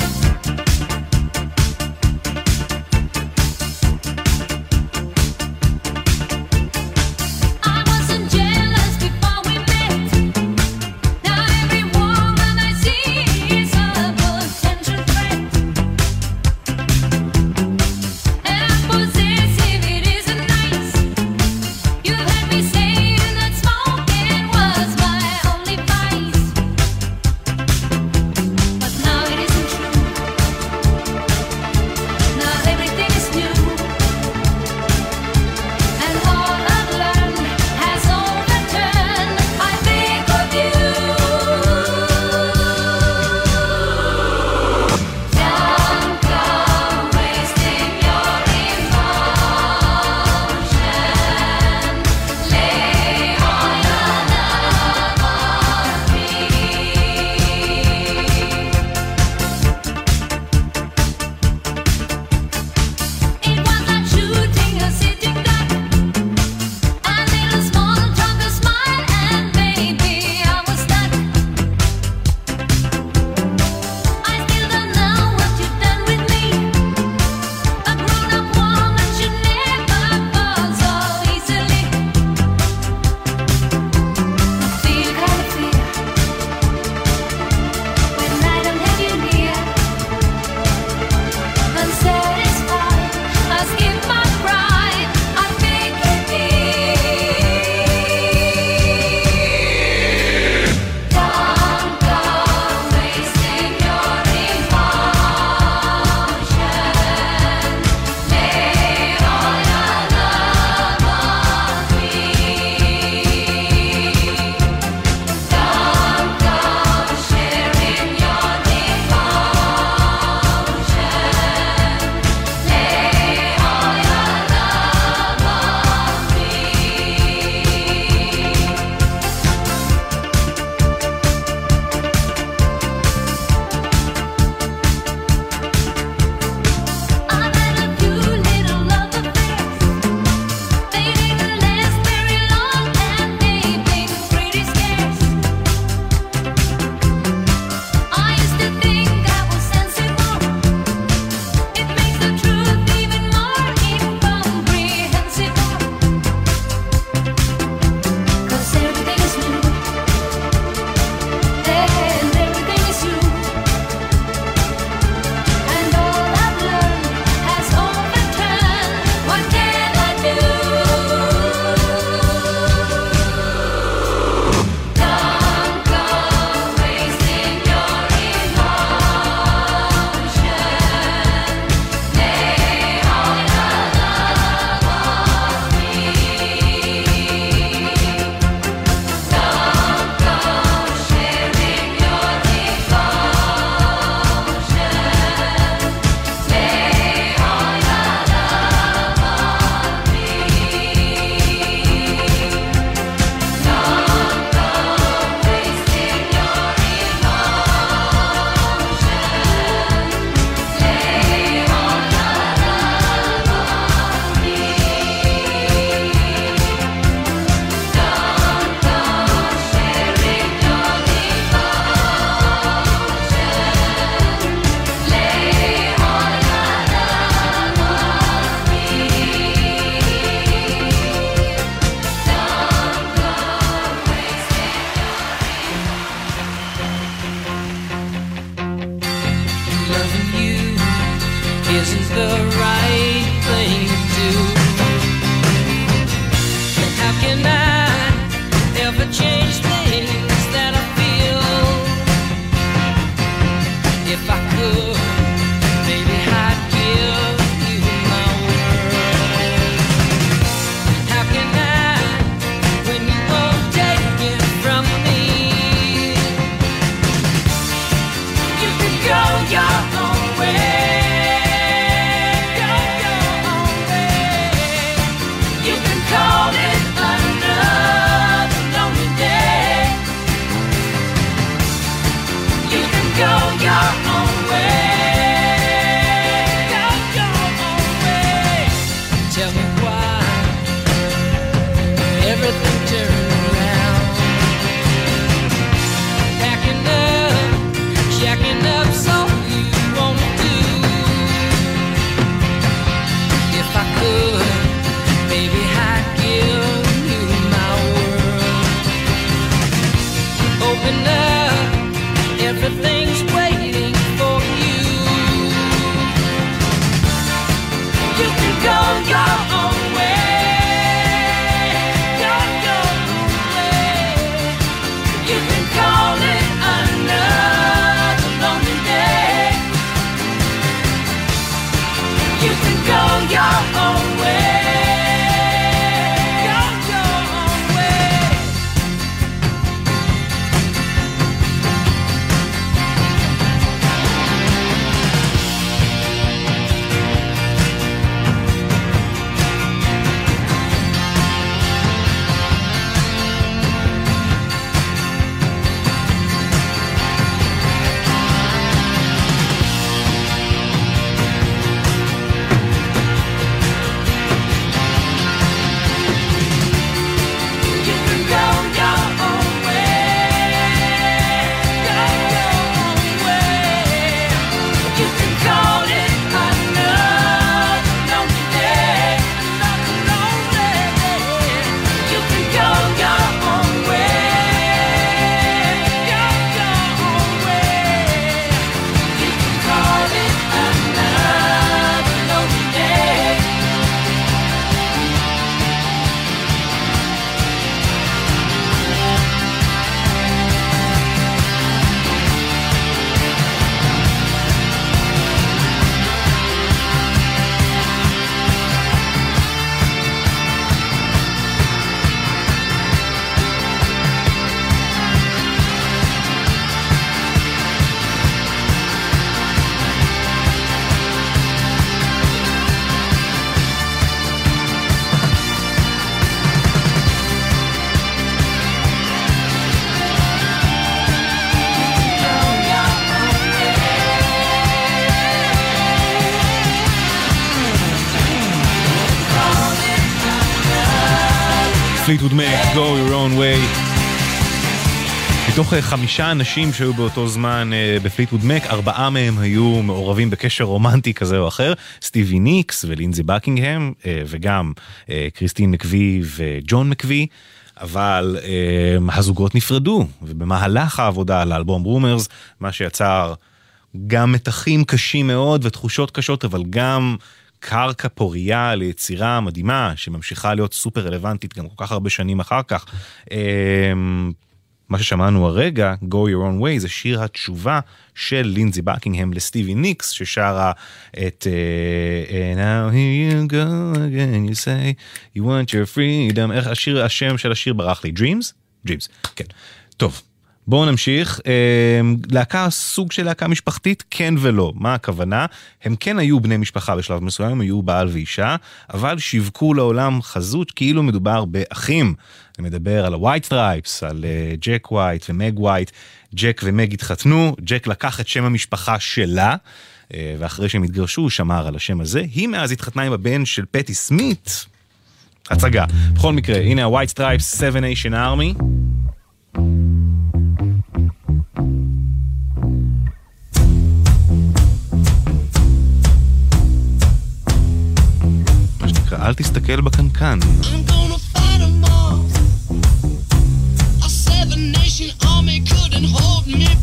Go your own way. מתוך אה, חמישה אנשים שהיו באותו זמן אה, בפליטווד מק, ארבעה מהם היו מעורבים בקשר רומנטי כזה או אחר, סטיבי ניקס ולינזי בקינגהם, אה, וגם קריסטין מקווי וג'ון מקווי. אבל הזוגות נפרדו, ובמהלך העבודה על האלבום Rumours, מה שיצר גם מתחים קשים מאוד ותחושות קשות, אבל גם קרקע פורייה ליצירה מדהימה, שממשיכה להיות סופר רלוונטית גם כל כך הרבה שנים אחר כך. אה, מה ששמענו הרגע, Go Your Own Way, זה שיר התשובה של לינזי בקינגהם לסטיבי ניקס, ששרה את uh, Now here you go again, you say you want your freedom, איך השיר, השם של השיר ברח לי, Dreams? Dreams, כן. טוב, בואו נמשיך. אמ, להקה, סוג של להקה משפחתית, כן ולא. מה הכוונה? הם כן היו בני משפחה בשלב מסוים, היו בעל ואישה, אבל שיווקו לעולם חזות כאילו מדובר באחים. אני מדבר על ה-white stripes, על ג'ק ווייט ומג ווייט. ג'ק ומג התחתנו, ג'ק לקח את שם המשפחה שלה. אה, ואחרי שהם התגרשו, הוא שמר על השם הזה. היא מאז התחתנה עם הבן של פטי סמית. הצגה. בכל מקרה, הנה ה-White Stripes 7 Nation Army. אל תסתכל בקנקן. All, said, me couldn't hold me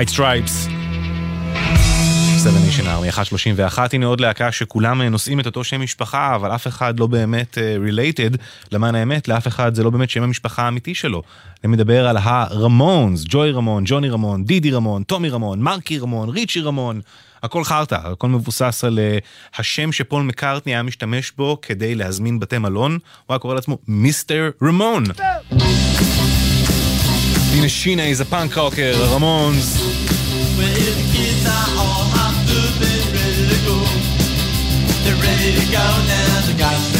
White Stripes. 7 Nation Army, 1.31, הנה עוד להקה שכולם נושאים את אותו שם משפחה, אבל אף אחד לא באמת related, אה, למען האמת, לאף אחד זה לא באמת שם המשפחה האמיתי שלו. אני מדבר על הרמונס, ג'ואי רמון, ג'וני רמון, דידי רמון, טומי רמון, מרקי רמון, ריצ'י רמון, הכל חרטא, הכל מבוסס על אה, השם שפול מקארטני היה משתמש בו כדי להזמין בתי מלון, הוא היה קורא לעצמו מיסטר רמון. הנה שינה איזה פאנק רוקר, רמונס. They're ready to go now. They got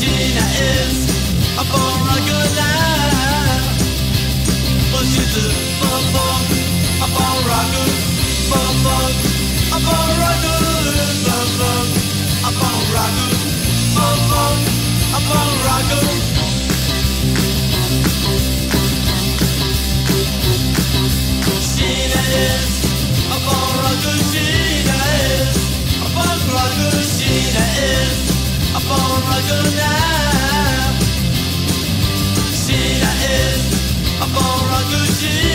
Sheena is a born rocker. She is a borrowed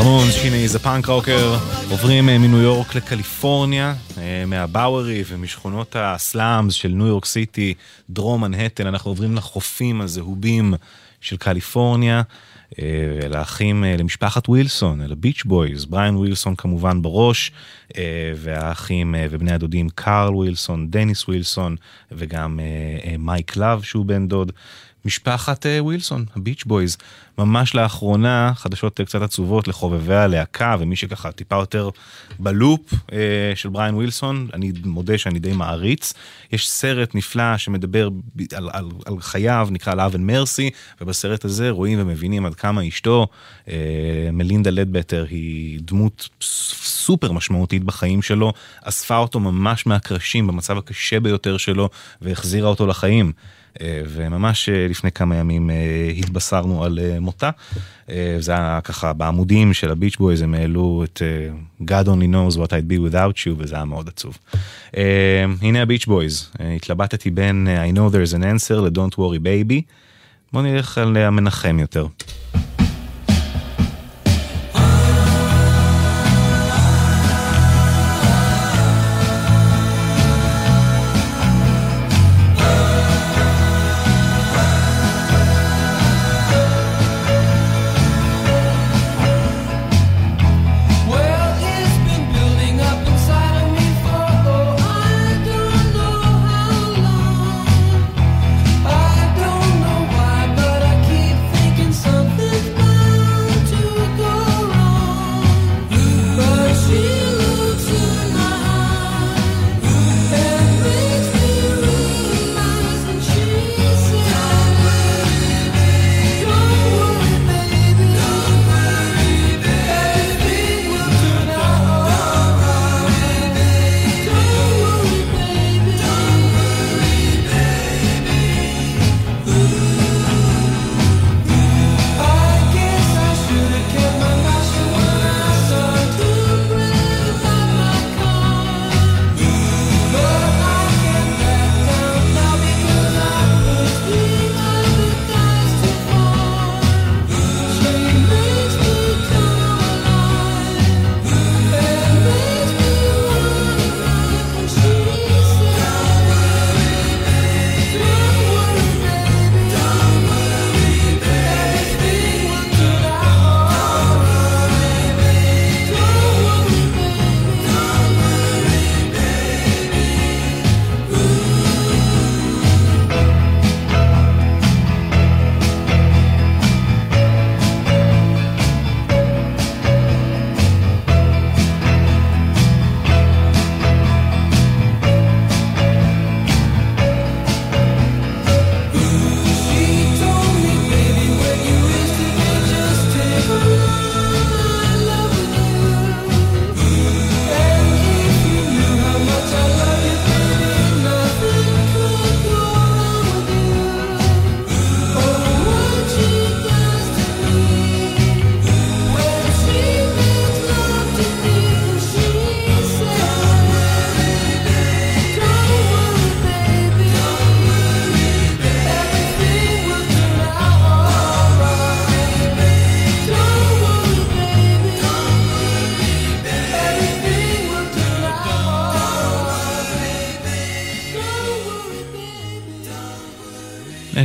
הרמונס, שינה איזה פאנק רוקר, עוברים אה, מניו יורק לקליפורניה, אה, מהבאורי ומשכונות הסלאמס של ניו יורק סיטי, דרום מנהטן, אנחנו עוברים לחופים הזהובים של קליפורניה, אה, לאחים, אה, למשפחת ווילסון, אל הביץ' בויז, בריאן ווילסון כמובן בראש, אה, והאחים ובני הדודים קארל ווילסון, דניס ווילסון, וגם מייק לאב שהוא בן דוד. משפחת אה, ווילסון, הביץ' בויז. ממש לאחרונה, חדשות אה, קצת עצובות לחובבי הלהקה, ומי שככה טיפה יותר ב loop אה, של בריאן ווילסון, אני מודה שאני די מעריץ. יש סרט נפלא שמדבר על, על, על חייו, נקרא Love and Mercy, ובסרט הזה רואים ומבינים עד כמה אשתו, מלינדה לדבטר, היא דמות סופר משמעותית בחיים שלו, אספה אותו ממש מהקרשים במצב הקשה ביותר שלו, והחזירה אותו לחיים. אה, וממש אה, לפני כמה ימים אה, התבשרנו על מותה. זה היה ככה בעמודים של הביץ' בויז, הם העלו את God only knows what I'd be without you, וזה היה מאוד עצוב. הנה הביץ' בויז, התלבטתי בין I know there's an answer ל-Don't worry baby. בוא נלך על המנחם יותר.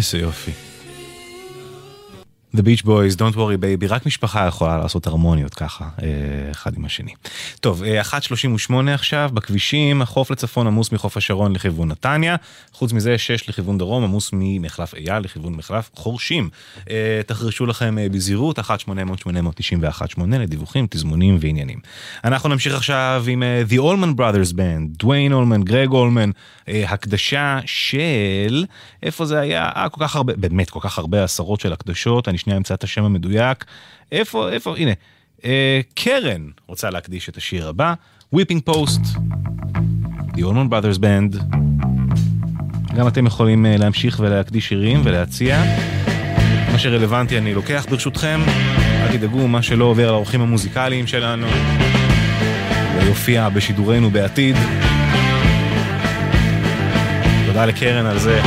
איזה יופי. The Beach Boys, Don't worry baby, רק משפחה יכולה לעשות הרמוניות ככה, אה, אחד עם השני. טוב, אה, 1.38 עכשיו, בכבישים, החוף לצפון עמוס מחוף השרון לכיוון נתניה, חוץ מזה 6 לכיוון דרום, עמוס ממחלף אייל לכיוון מחלף חורשים. אה, תחרשו לכם אה, בזהירות, 1-800-891-8 לדיווחים, תזמונים ועניינים. אנחנו נמשיך עכשיו עם אה, The Allman Brothers Band, דוויין אולמן, גרג אולמן, אה, הקדשה של, איפה זה היה? אה, כל כך הרבה, באמת כל כך הרבה עשרות של הקדשות, אני שנייה אמצא את השם המדויק. איפה, איפה, הנה. אה, קרן רוצה להקדיש את השיר הבא, Whipping Post, The Allman Brothers Band. גם אתם יכולים אה, להמשיך ולהקדיש שירים ולהציע. מה שרלוונטי אני לוקח ברשותכם, אל תדאגו, מה שלא עובר על האורחים המוזיקליים שלנו, ויופיע בשידורנו בעתיד. תודה לקרן על זה.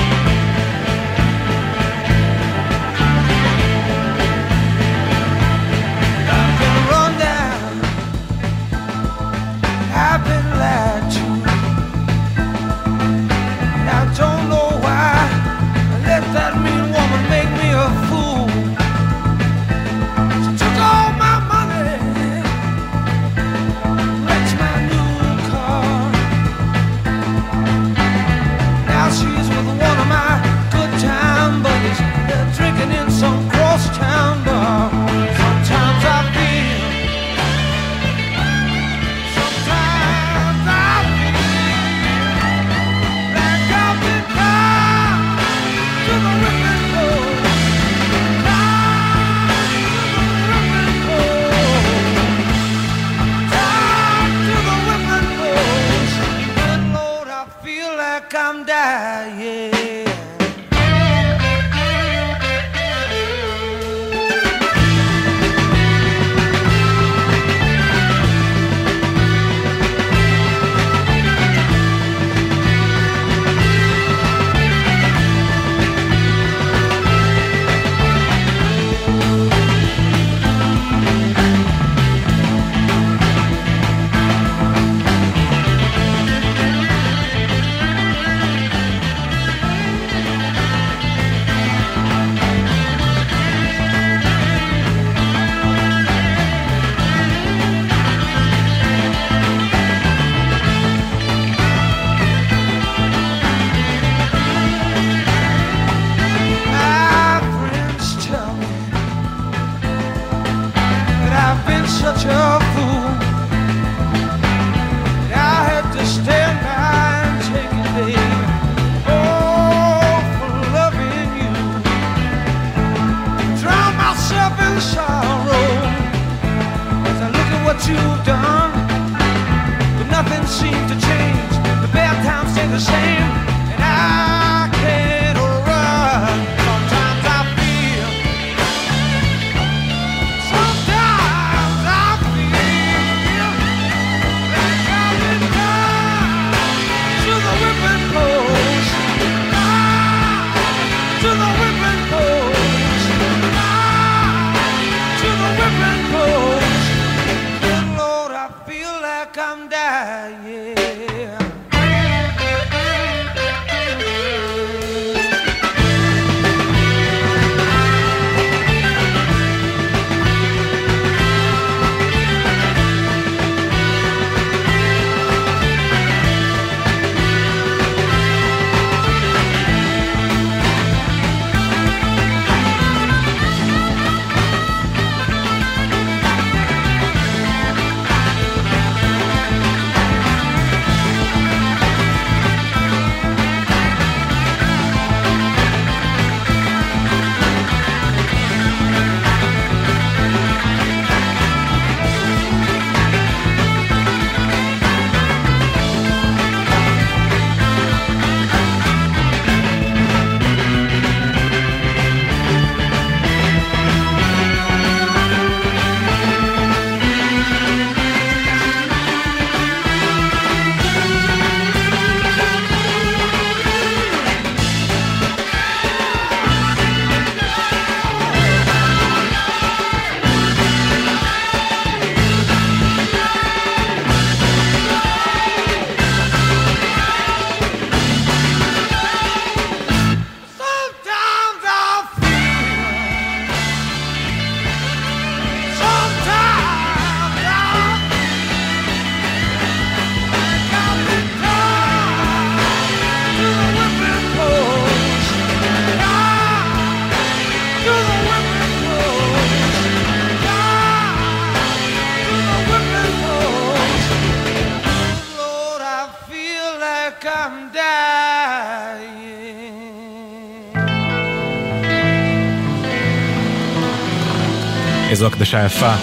הקדשה יפה.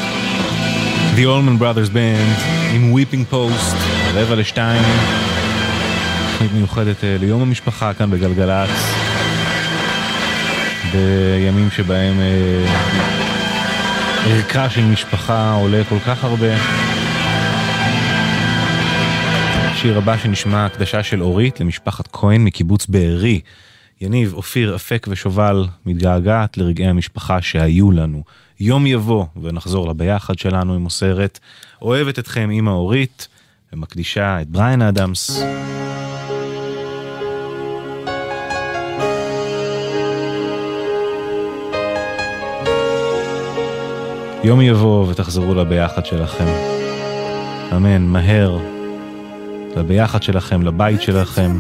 The Allman Brothers Band עם Weeping Post, רבע לשתיים. תוכנית מיוחדת אה, ליום המשפחה כאן בגלגלצ. בימים שבהם אה, ערכה של משפחה עולה כל כך הרבה. השיר הבא שנשמע הקדשה של אורית למשפחת כהן מקיבוץ בארי. יניב, אופיר, אפק ושובל מתגעגעת לרגעי המשפחה שהיו לנו. יום יבוא ונחזור לביחד שלנו, היא מוסרת. אוהבת אתכם אמא אורית, ומקדישה את בריין אדמס. יום יבוא ותחזרו לביחד שלכם. אמן, מהר. לביחד שלכם, לבית שלכם.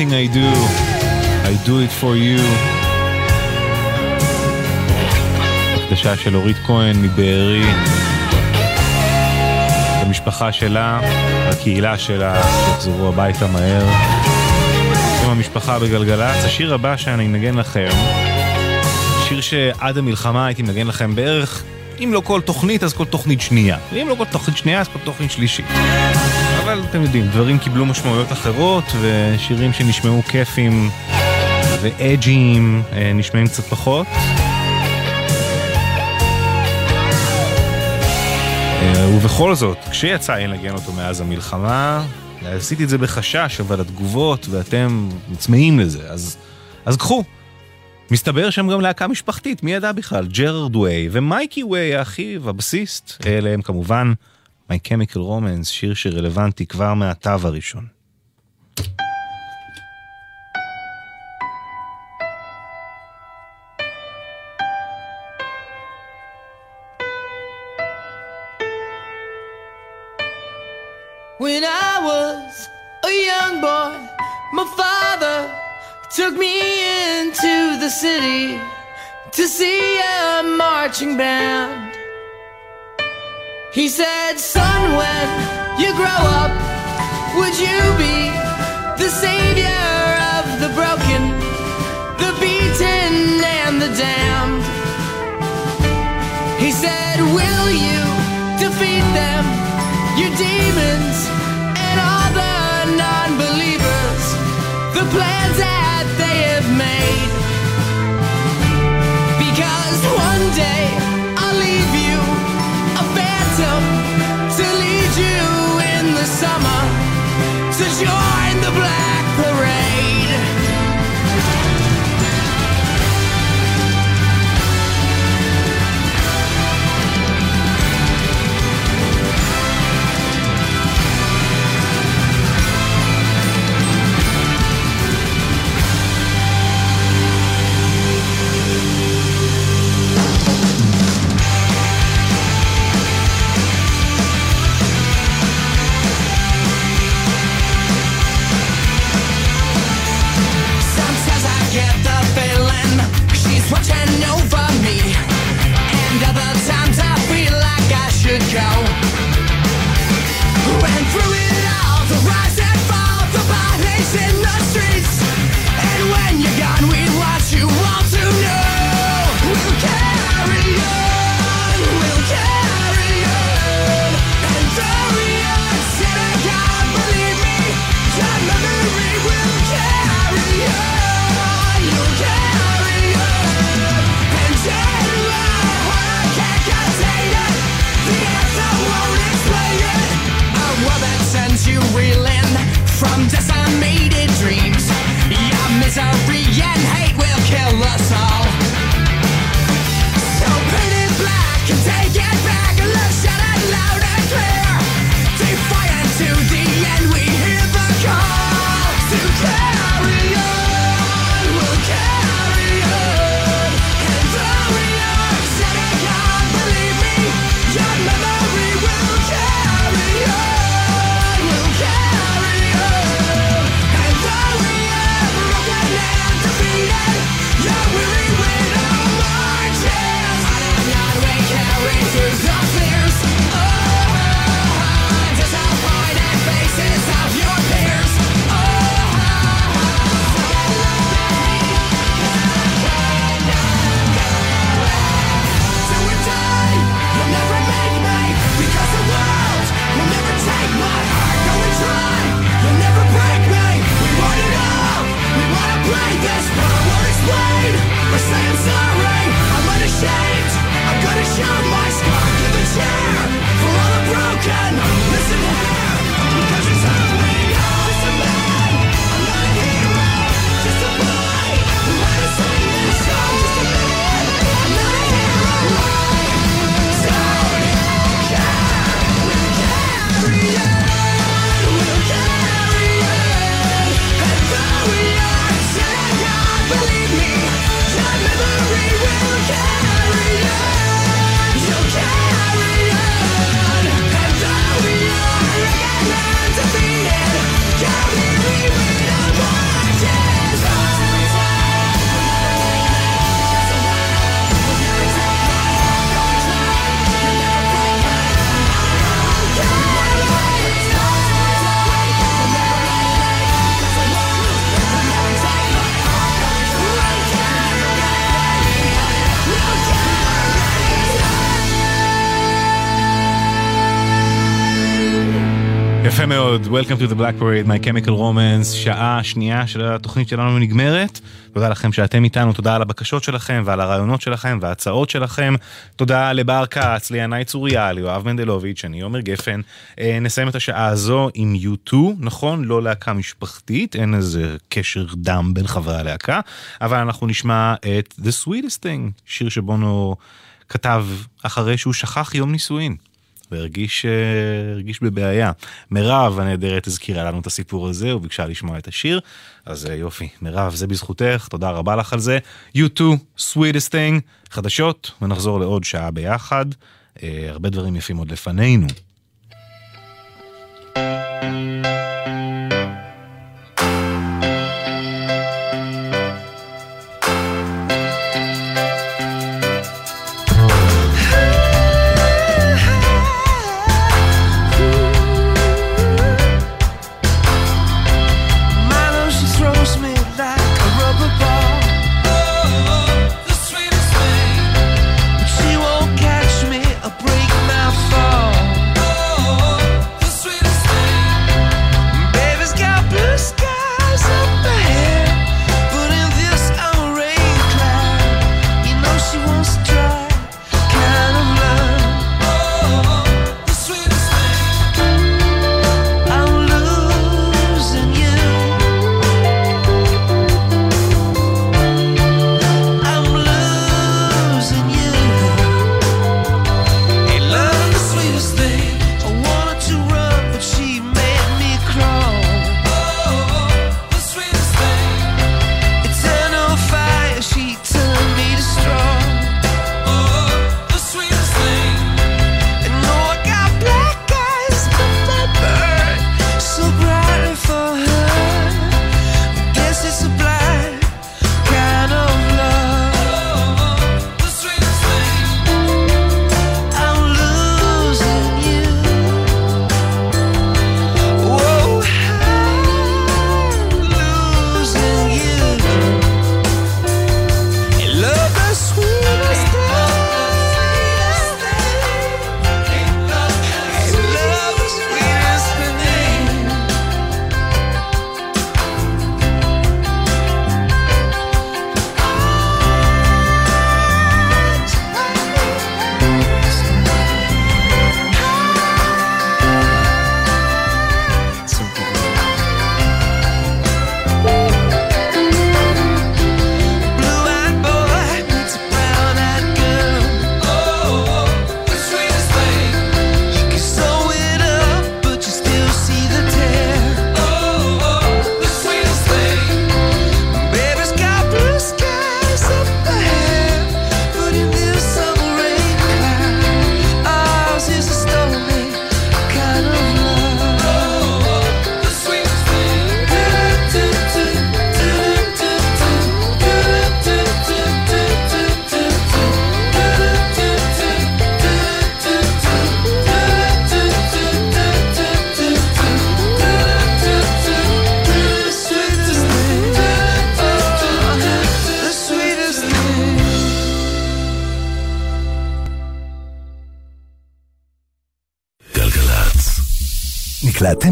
Everything I do, I do it for you. הקדשה של אורית כהן מבארי. למשפחה שלה, לקהילה שלה, שיחזרו הביתה מהר. עם המשפחה בגלגלצ. השיר הבא שאני מנגן לכם, שיר שעד המלחמה הייתי מנגן לכם בערך, אם לא כל תוכנית אז כל תוכנית שנייה. ואם לא כל תוכנית שנייה אז כל תוכנית שלישית. אבל אתם יודעים, דברים קיבלו משמעויות אחרות, ושירים שנשמעו כיפים ואג'יים אה, נשמעים קצת פחות. אה, ובכל זאת, כשיצא לי לנגן אותו מאז המלחמה, עשיתי את זה בחשש, אבל התגובות, ואתם צמאים לזה, אז, אז קחו. מסתבר שהם גם להקה משפחתית, מי ידע בכלל? ג'רארד ווי ומייקי ווי, האחיו, הבסיסט. אלה הם כמובן My Chemical Romance, שיר שרלוונטי כבר מהתו הראשון. When I was a young boy, my father took me into the city to see a marching band. He said, Son, when you grow up, would you be the savior of the broken, the beaten, and the damned? He said, Will you defeat them, your demons, and all the non believers, the plans that they have made? Because one day your go. Went through it all, the rise. Welcome to the Black Parade, My Chemical Romance, שעה שנייה של התוכנית שלנו נגמרת. תודה לכם שאתם איתנו, תודה על הבקשות שלכם ועל הרעיונות שלכם וההצעות שלכם. תודה לבר כץ, לינאי צוריה, ליואב מנדלוביץ', אני עומר גפן. אה, נסיים את השעה הזו עם U2, נכון? לא להקה משפחתית, אין איזה קשר דם בין חברי הלהקה, אבל אנחנו נשמע את The Sweetest Thing, שיר שבונו כתב אחרי שהוא שכח יום נישואין. והרגיש אה, הרגיש בבעיה. מירב הנהדרת הזכירה לנו את הסיפור הזה, וביקשה לשמוע את השיר, אז אה, יופי. מירב, זה בזכותך, תודה רבה לך על זה. You too, sweetest thing, חדשות, ונחזור לעוד שעה ביחד. אה, הרבה דברים יפים עוד לפנינו. Milo,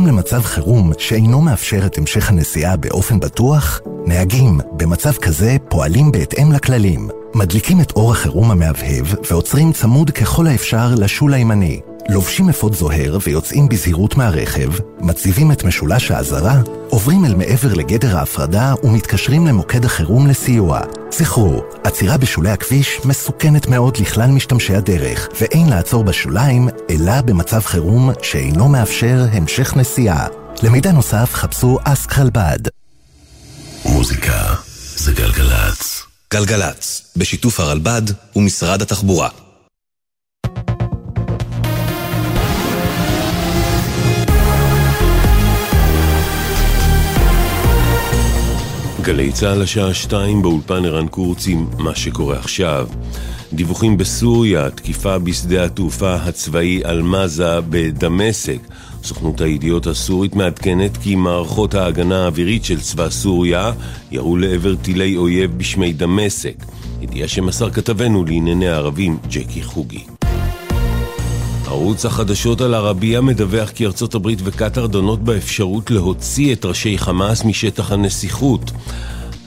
למצב חירום שאינו מאפשר את המשך הנסיעה באופן בטוח? נהגים במצב כזה פועלים בהתאם לכללים. מדליקים את אור החירום המהבהב ועוצרים צמוד ככל האפשר לשול הימני. לובשים אפוד זוהר ויוצאים בזהירות מהרכב, מציבים את משולש האזהרה, עוברים אל מעבר לגדר ההפרדה ומתקשרים למוקד החירום לסיוע. זכרו, עצירה בשולי הכביש מסוכנת מאוד לכלל משתמשי הדרך, ואין לעצור בשוליים, אלא במצב חירום שאינו מאפשר המשך נסיעה. למידע נוסף חפשו אסק חלבד. מוזיקה זה גלגלצ. גלגלצ, בשיתוף הרלב"ד ומשרד התחבורה. גלי צה"ל השעה שתיים באולפן ערן קורץ עם מה שקורה עכשיו. דיווחים בסוריה, תקיפה בשדה התעופה הצבאי אלמזה בדמשק. סוכנות הידיעות הסורית מעדכנת כי מערכות ההגנה האווירית של צבא סוריה ירו לעבר טילי אויב בשמי דמשק. ידיעה שמסר כתבנו לענייני הערבים ג'קי חוגי. ערוץ החדשות על ערבייה מדווח כי ארצות הברית וקטאר דנות באפשרות להוציא את ראשי חמאס משטח הנסיכות.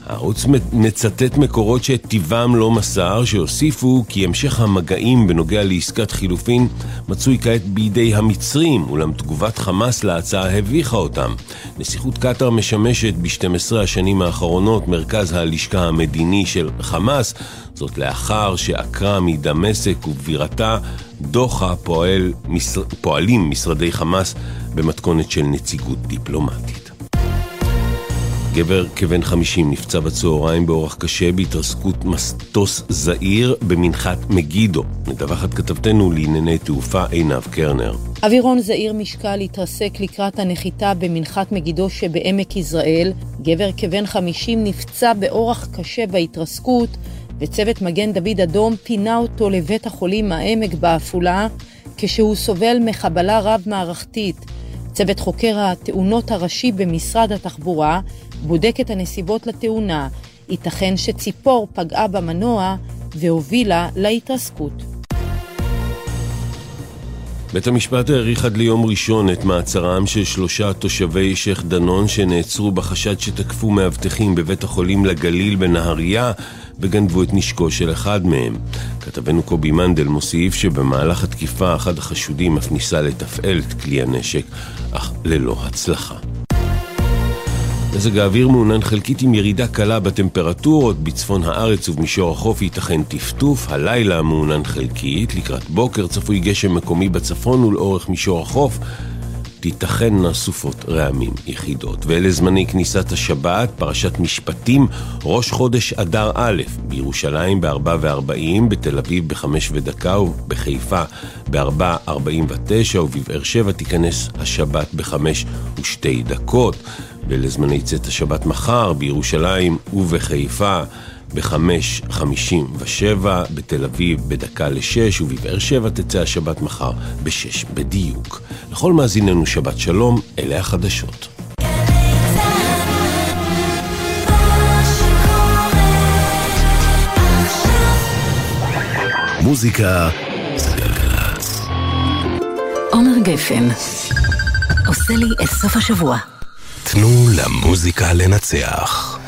הערוץ מצטט מקורות שאת טיבם לא מסר, שהוסיפו כי המשך המגעים בנוגע לעסקת חילופין מצוי כעת בידי המצרים, אולם תגובת חמאס להצעה הביכה אותם. נסיכות קטאר משמשת ב-12 השנים האחרונות מרכז הלשכה המדיני של חמאס, זאת לאחר שעקרה מדמשק ובירתה דוחה פועל, משר, פועלים משרדי חמאס במתכונת של נציגות דיפלומטית. גבר כבן 50 נפצע בצהריים באורח קשה בהתרסקות מטוס זעיר במנחת מגידו. מדווחת כתבתנו לענייני תעופה עינב קרנר. אווירון זעיר משקל התרסק לקראת הנחיתה במנחת מגידו שבעמק יזרעאל. גבר כבן 50 נפצע באורח קשה בהתרסקות, וצוות מגן דוד אדום פינה אותו לבית החולים העמק בעפולה, כשהוא סובל מחבלה רב-מערכתית. צוות חוקר התאונות הראשי במשרד התחבורה בודק את הנסיבות לתאונה. ייתכן שציפור פגעה במנוע והובילה להתרסקות. בית המשפט האריך עד ליום ראשון את מעצרם של שלושה תושבי שייח' דנון שנעצרו בחשד שתקפו מאבטחים בבית החולים לגליל בנהריה וגנבו את נשקו של אחד מהם. כתבנו קובי מנדל מוסיף שבמהלך התקיפה אחד החשודים אף ניסה לתפעל את כלי הנשק, אך ללא הצלחה. מזג האוויר מעונן חלקית עם ירידה קלה בטמפרטורות, בצפון הארץ ובמישור החוף ייתכן טפטוף, הלילה מעונן חלקית, לקראת בוקר צפוי גשם מקומי בצפון ולאורך מישור החוף, תיתכנה סופות רעמים יחידות. ואלה זמני כניסת השבת, פרשת משפטים, ראש חודש אדר א', בירושלים ב-4 ו-40, בתל אביב ב-5 ודקה ובחיפה ב-4.49 ובבאר שבע תיכנס השבת ב-5 ושתי דקות. ואלה זמני צאת השבת מחר, בירושלים ובחיפה ב-5.57, בתל אביב בדקה ל-6 ובבאר שבע תצא השבת מחר ב-6 בדיוק. לכל מאזיננו שבת שלום, אלה החדשות. מוזיקה זה גלגלצ. עומר גפן עושה לי את סוף השבוע. תנו למוזיקה לנצח.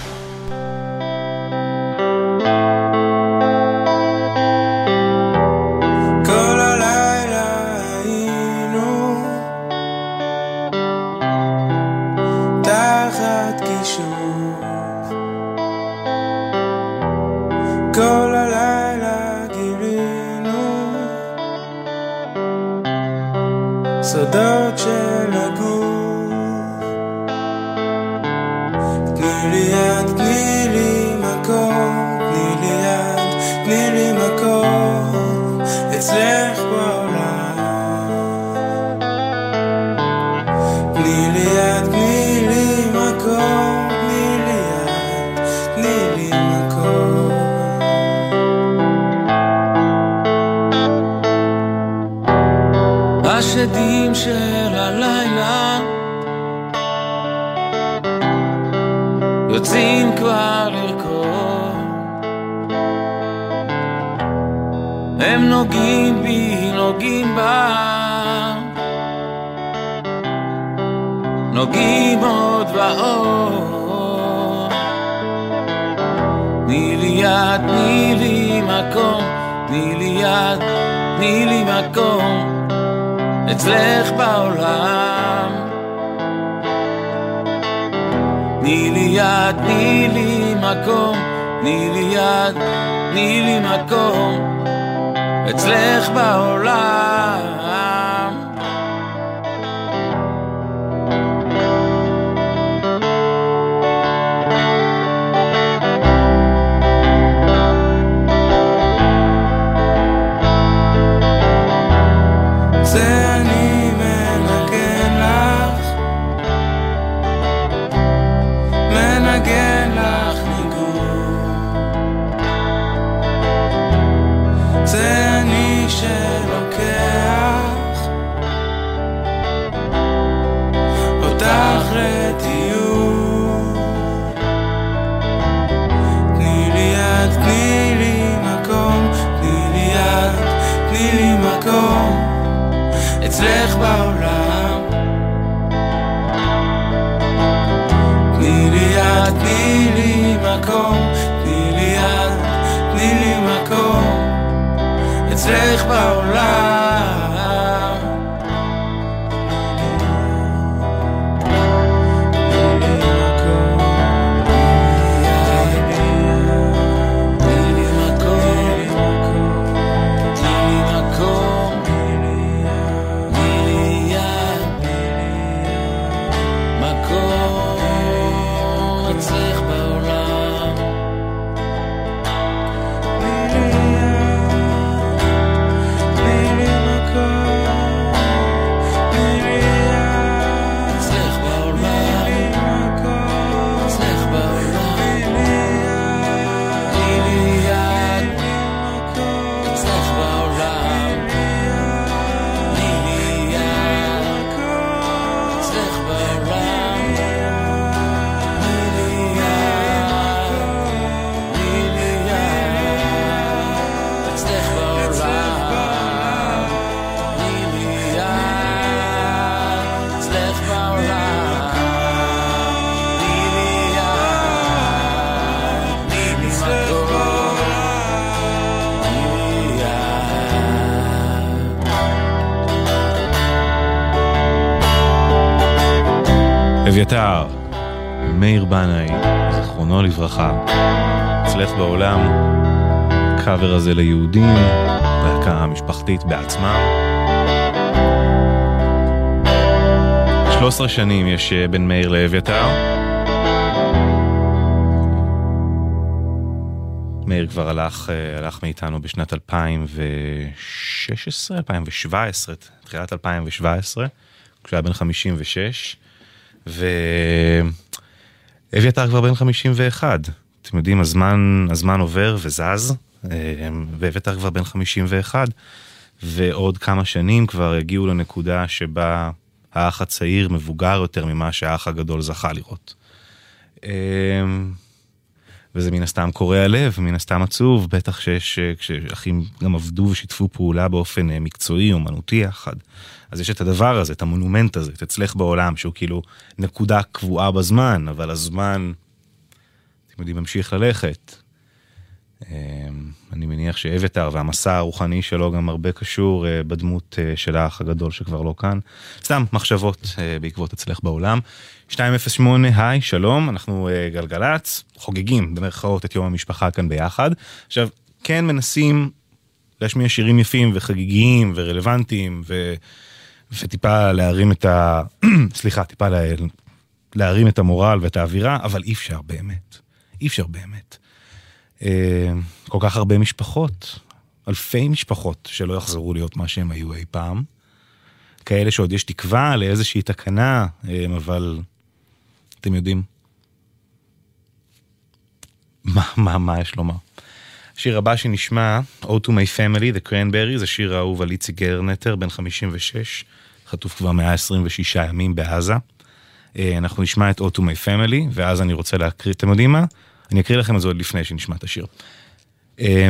הזה ליהודים, להקה משפחתית בעצמם. 13 שנים יש אה, בין מאיר לאביתר. מאיר כבר הלך, אה, הלך מאיתנו בשנת 2016, 2017, תחילת 2017, כשהוא היה בן 56. ואביתר כבר בן 51. אתם יודעים, הזמן, הזמן עובר וזז, אה, ואביתר כבר בן 51, ועוד כמה שנים כבר הגיעו לנקודה שבה האח הצעיר מבוגר יותר ממה שהאח הגדול זכה לראות. אה, וזה מן הסתם קורע לב, מן הסתם עצוב, בטח שיש, אה, כשאחים גם עבדו ושיתפו פעולה באופן מקצועי, אומנותי יחד. אז יש את הדבר הזה, את המונומנט הזה, את אצלך בעולם, שהוא כאילו נקודה קבועה בזמן, אבל הזמן, אתם יודעים, ממשיך ללכת. אני מניח שאביתר והמסע הרוחני שלו גם הרבה קשור אה, בדמות אה, של האח הגדול שכבר לא כאן. סתם מחשבות אה, בעקבות אצלך בעולם. 208, היי, שלום, אנחנו גלגלצ, חוגגים במרכאות את יום המשפחה כאן ביחד. עכשיו, כן מנסים להשמיע שירים יפים וחגיגיים ורלוונטיים ו... וטיפה להרים את ה... סליחה, טיפה לה... להרים את המורל ואת האווירה, אבל אי אפשר באמת. אי אפשר באמת. אה, כל כך הרבה משפחות, אלפי משפחות שלא יחזרו להיות מה שהם היו אי פעם. כאלה שעוד יש תקווה לאיזושהי תקנה, אה, אבל אתם יודעים. מה, מה, מה יש לומר? השיר הבא שנשמע, O to my family, The Cranberry, זה שיר האהוב על איציק גרנטר, בן 56, חטוף כבר 126 ימים בעזה. אה, אנחנו נשמע את O to my family, ואז אני רוצה להקריא, אתם יודעים מה? אני אקריא לכם את זה עוד לפני שנשמע את השיר. אה,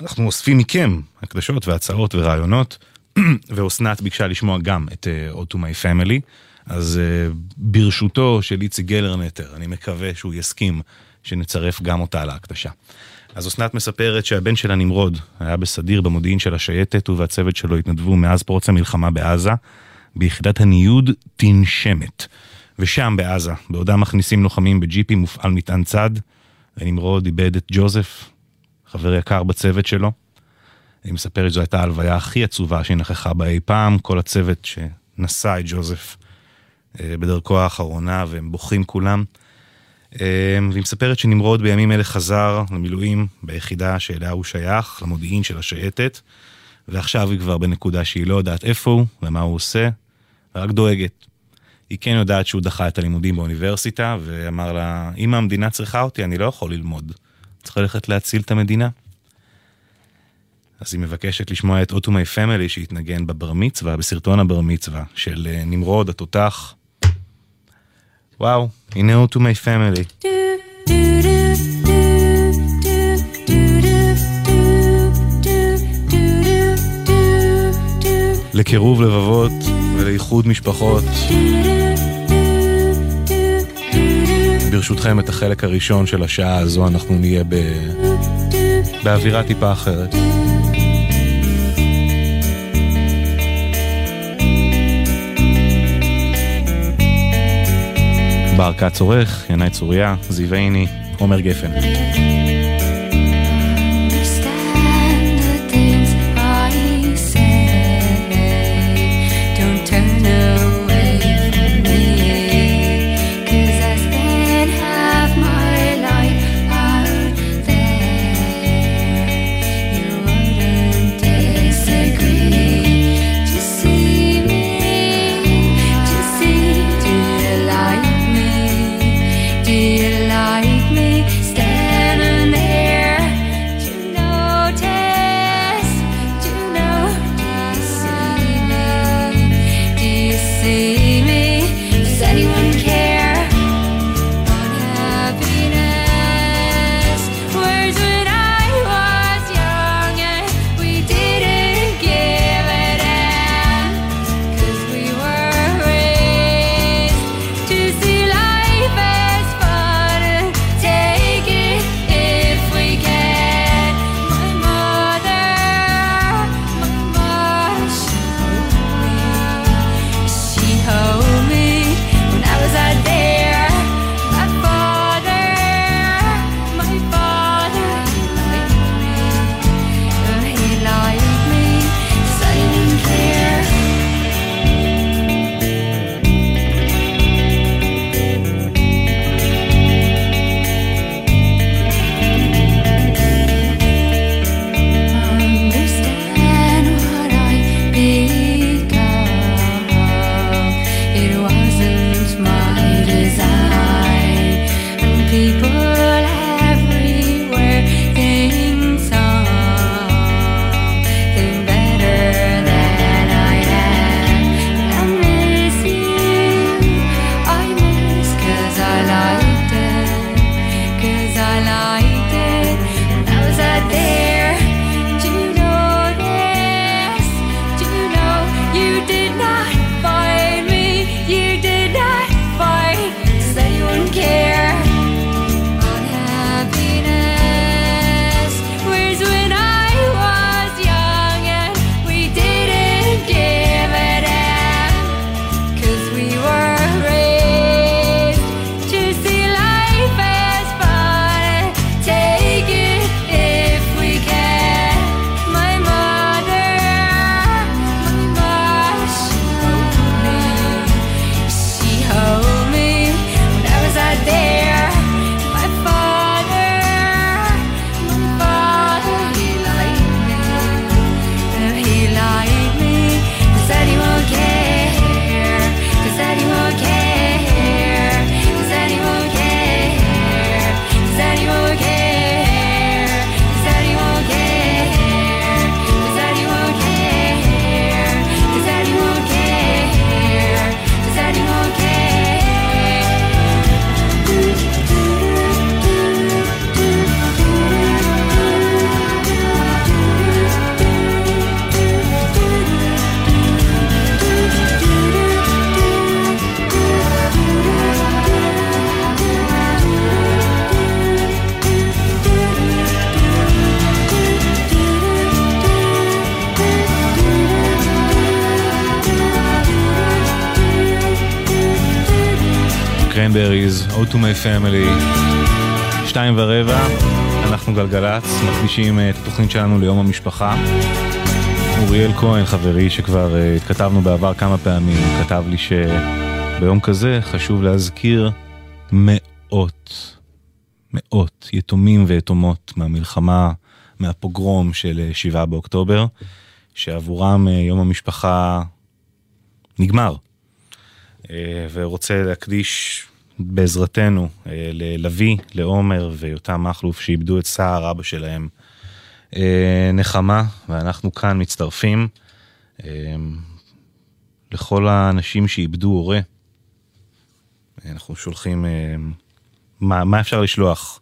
אנחנו אוספים מכם הקדשות והצעות ורעיונות, ואסנת ביקשה לשמוע גם את O to my family, אז ברשותו של איציק גלרנטר, אני מקווה שהוא יסכים שנצרף גם אותה להקדשה. אז אסנת מספרת שהבן שלה נמרוד היה בסדיר במודיעין של השייטת ובצוות שלו התנדבו מאז פרוץ המלחמה בעזה ביחידת הניוד תנשמת. ושם בעזה, בעודם מכניסים לוחמים בג'יפים מופעל מטען צד, ונמרוד איבד את ג'וזף, חבר יקר בצוות שלו. היא מספרת שזו הייתה ההלוויה הכי עצובה שהיא נכחה בה אי פעם, כל הצוות שנשא את ג'וזף אה, בדרכו האחרונה, והם בוכים כולם. אמ, והיא מספרת שנמרוד בימים אלה חזר למילואים ביחידה שאליה הוא שייך, למודיעין של השייטת, ועכשיו היא כבר בנקודה שהיא לא יודעת איפה הוא ומה הוא עושה, רק דואגת. היא כן יודעת שהוא דחה את הלימודים באוניברסיטה, ואמר לה, אם המדינה צריכה אותי, אני לא יכול ללמוד. צריך ללכת להציל את המדינה. אז היא מבקשת לשמוע את Ode to My Family שהתנגן בבר מצווה, בסרטון הבר מצווה של אה, נמרוד התותח. וואו, הנה Ode to My Family. לקירוב לבבות. ולאיחוד משפחות. ברשותכם, את החלק הראשון של השעה הזו אנחנו נהיה ב... באווירה טיפה אחרת. בר כץ עורך, ינאי צוריה, זיו עיני, עומר גפן. מקדישים אה, את התוכנית שלנו ליום המשפחה. אוריאל כהן, חברי, שכבר אה, התכתבנו בעבר כמה פעמים, כתב לי שביום כזה חשוב להזכיר מאות, מאות יתומים ויתומות מהמלחמה, מהפוגרום של אה, 7 באוקטובר, שעבורם יום המשפחה נגמר. ורוצה להקדיש בעזרתנו ללוי, לעומר ויותם מכלוף, שאיבדו את סער, אבא שלהם, אה, נחמה, ואנחנו כאן מצטרפים אה, לכל האנשים שאיבדו הורה. אנחנו שולחים, אה, מה, מה אפשר לשלוח?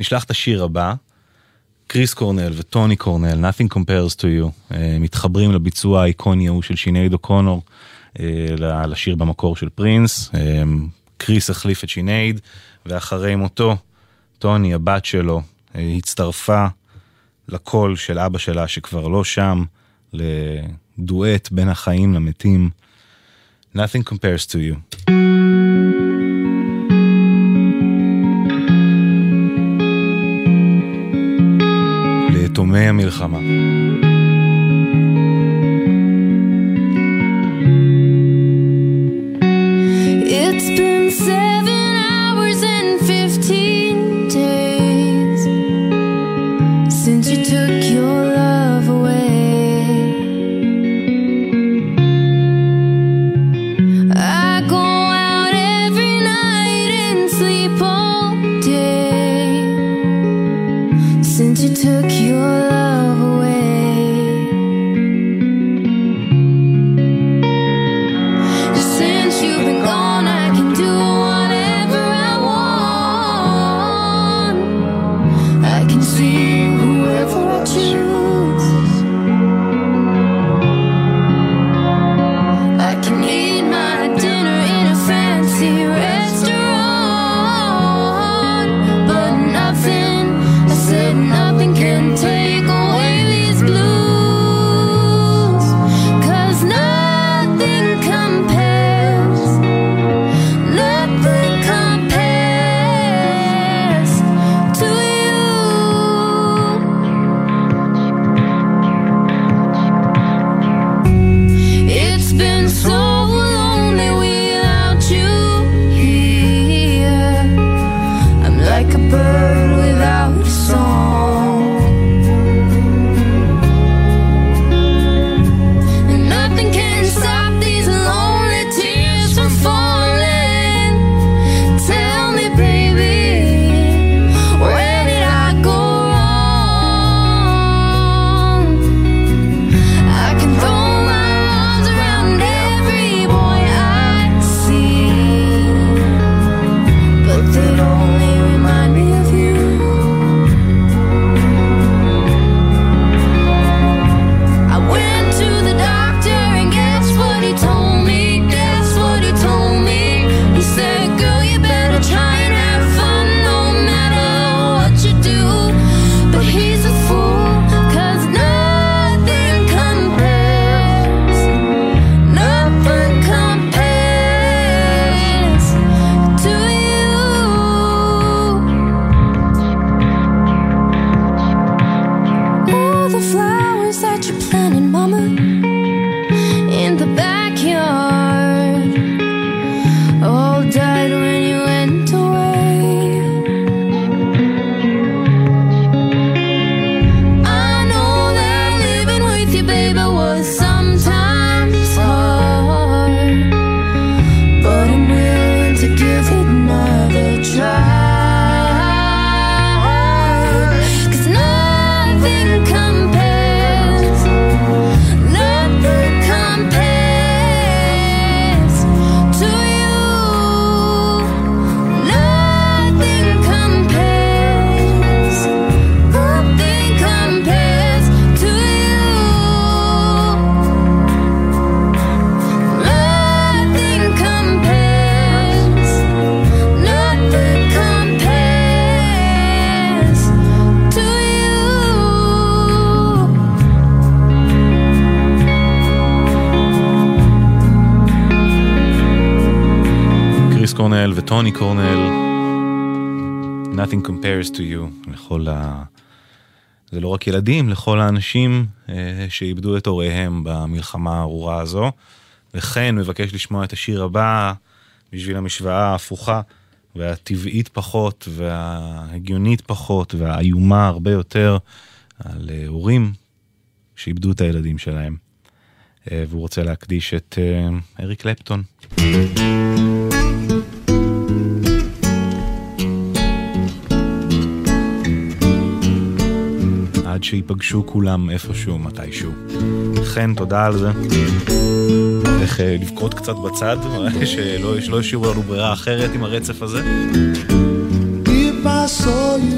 נשלח את השיר הבא. קריס קורנל וטוני קורנל, Nothing Compares to You, מתחברים לביצוע האיקוני ההוא של שינייד אוקונור, לשיר במקור של פרינס. קריס החליף את שינייד, ואחרי מותו, טוני, הבת שלו, אה, הצטרפה לקול של אבא שלה שכבר לא שם, לדואט בין החיים למתים. Nothing compares to you. ליתומי המלחמה. טוני קורנל, Nothing compares to you, לכל ה... זה לא רק ילדים, לכל האנשים אה, שאיבדו את הוריהם במלחמה הארורה הזו. וכן מבקש לשמוע את השיר הבא בשביל המשוואה ההפוכה והטבעית פחות וההגיונית פחות והאיומה הרבה יותר על אה, הורים שאיבדו את הילדים שלהם. אה, והוא רוצה להקדיש את אה, אריק קלפטון. שייפגשו כולם איפשהו, מתישהו. חן, תודה על זה. איך אה, לבכות קצת בצד, שלא השאירו לנו ברירה אחרת עם הרצף הזה. If I saw you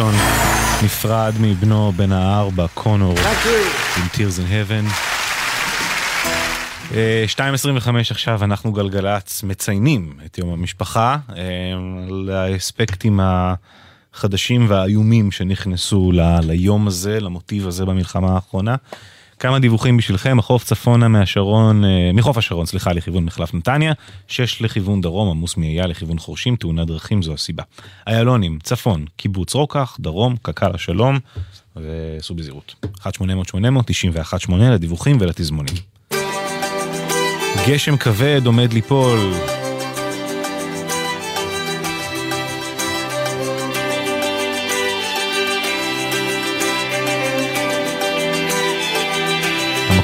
אריק קלפטון נפרד מבנו בן הארבע, קונור, עם Tears in Heaven. אה, 2.25 עכשיו, אנחנו גלגלצ מציינים את יום המשפחה, אה, לאספקטים החדשים והאיומים שנכנסו ל- ליום הזה, למוטיב הזה במלחמה האחרונה. כמה דיווחים בשבילכם, החוף צפונה מהשרון, אה, מחוף השרון, סליחה, לכיוון מחלף נתניה, 6 לכיוון דרום, עמוס מאייל לכיוון חורשים, תאונת דרכים זו הסיבה. איילונים, צפון, קיבוץ רוקח, דרום, קק"ל השלום, וסעו בזהירות. 1-800-800-91-8 לדיווחים ולתזמונים. גשם כבד עומד ליפול.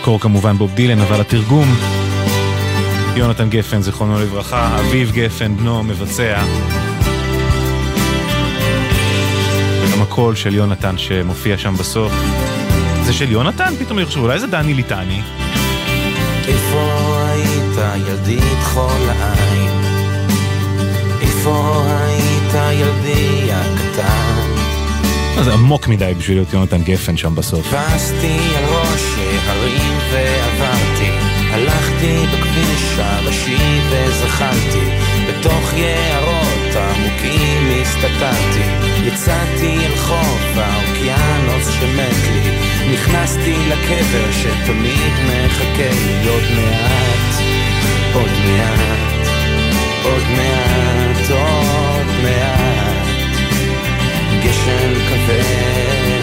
המקור כמובן בוב דילן, אבל התרגום יונתן גפן, זיכרונו לברכה, אביב גפן, בנו, מבצע. וגם הקול של יונתן שמופיע שם בסוף. זה של יונתן? פתאום אני חושב, אולי זה דני ליטני. איפה היית ילדי כחול העין? איפה היית ילדי הקטן? זה עמוק מדי בשביל להיות יונתן גפן שם בסוף. טפסתי על ראש ההרים ועברתי, הלכתי בכביש הראשי וזחלתי, בתוך יערות עמוקים הסתתרתי, יצאתי אל חוף האוקיינוס שמת לי, נכנסתי לקבר שתמיד מחכה לי. עוד מעט, עוד מעט, עוד מעט, עוד מעט, גשם כבד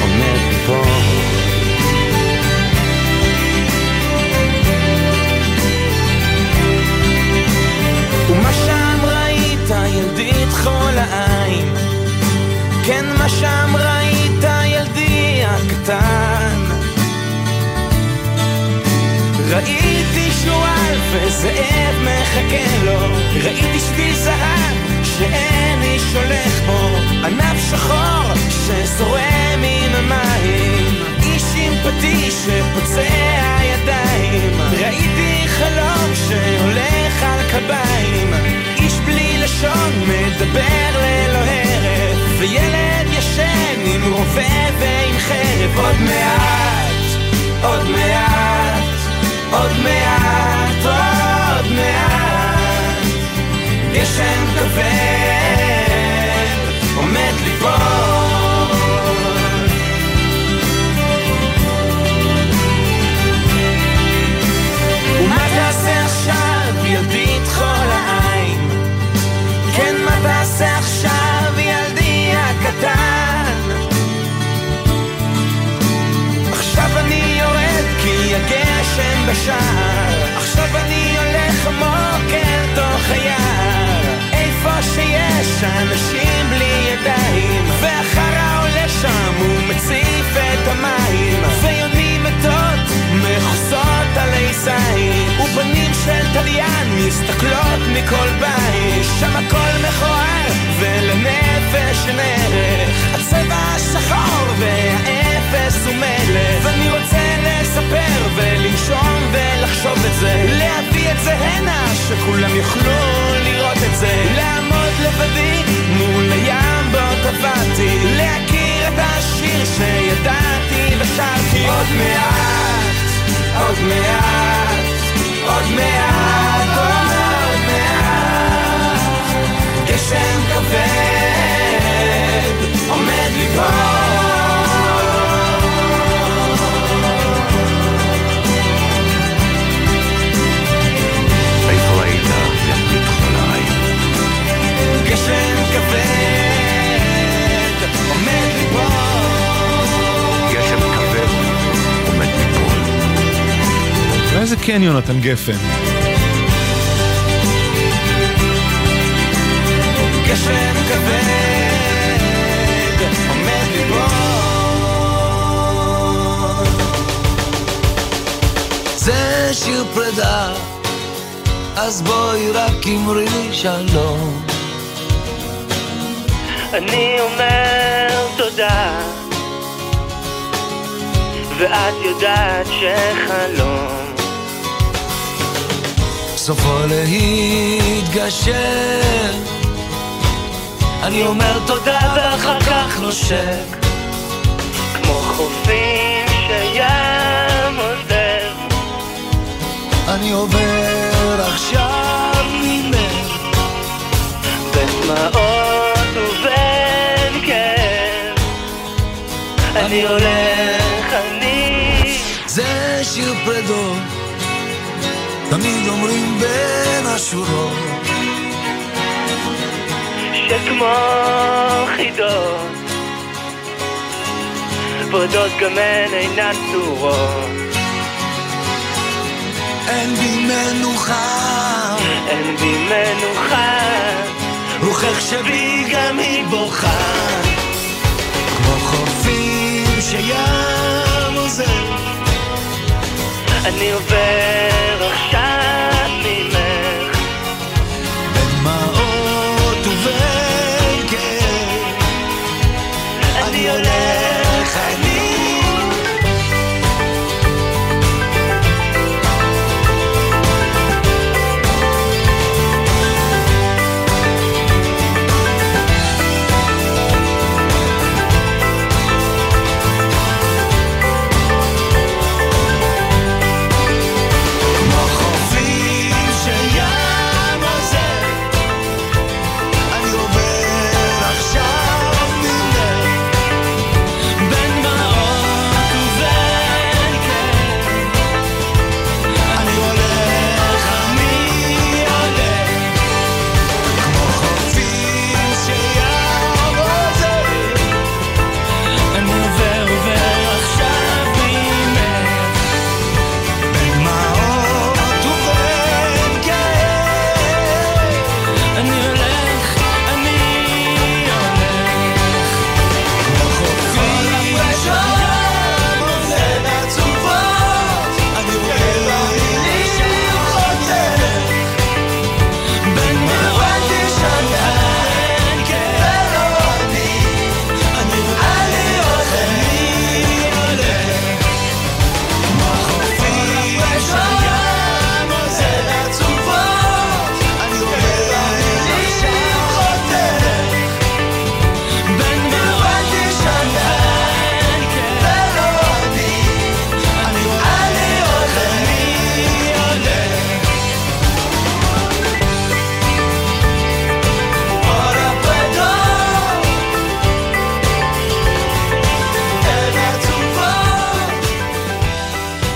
עומד ליפול. ילדי כחול העין? כן, מה שם ראית ילדי הקטן? ראיתי שועל וזאב מחכה לו, ראיתי שביל זהב שאין איש הולך בו, ענף שחור שזורם עם המים, איש עם פטיש שפוצע ידיים, ראיתי חלום שהולך על קביים, בלי לשון מדבר ללא יש אנשים בלי ידיים והחרא עולה שם הוא מציף את המים ויונים מתות מכוסות עלי זין ופנים של תליין מסתכלות מכל בית שם הכל מכוער ולנפש אין ערך הצבע השחור והאפס הוא מלך ואני רוצה לספר ולנשום ולחשוב את זה להביא את זה הנה שכולם יוכלו לראות את זה לעמוד לבדי מול הים בו טבעתי להכיר את השיר שידעתי ושרתי עוד מעט, עוד מעט, עוד מעט, עוד מעט גשם כבד עומד איפה כבד עומד ליפול גשם כבד עומד ליפול. אולי זה כן יונתן גפן. גשם כבד עומד ליפול זה שיר פרידה, אז בואי רק אמרי לי שלום. אני אומר תודה ואת יודעת שחלום סופו להתגשר. אני אומר תודה ואחר כך נושק. כמו חופים שים עוזב אני עובר עכשיו ממך. בין אני הולך, אני זה שיר פרדות, תמיד אומרים בין השורות. שכמו חידות בודות גם הן אינן צורות אין בי מנוחה, אין בי מנוחה רוחך שבי גם היא בוכה. חופים שים עוזר, אני עובר עכשיו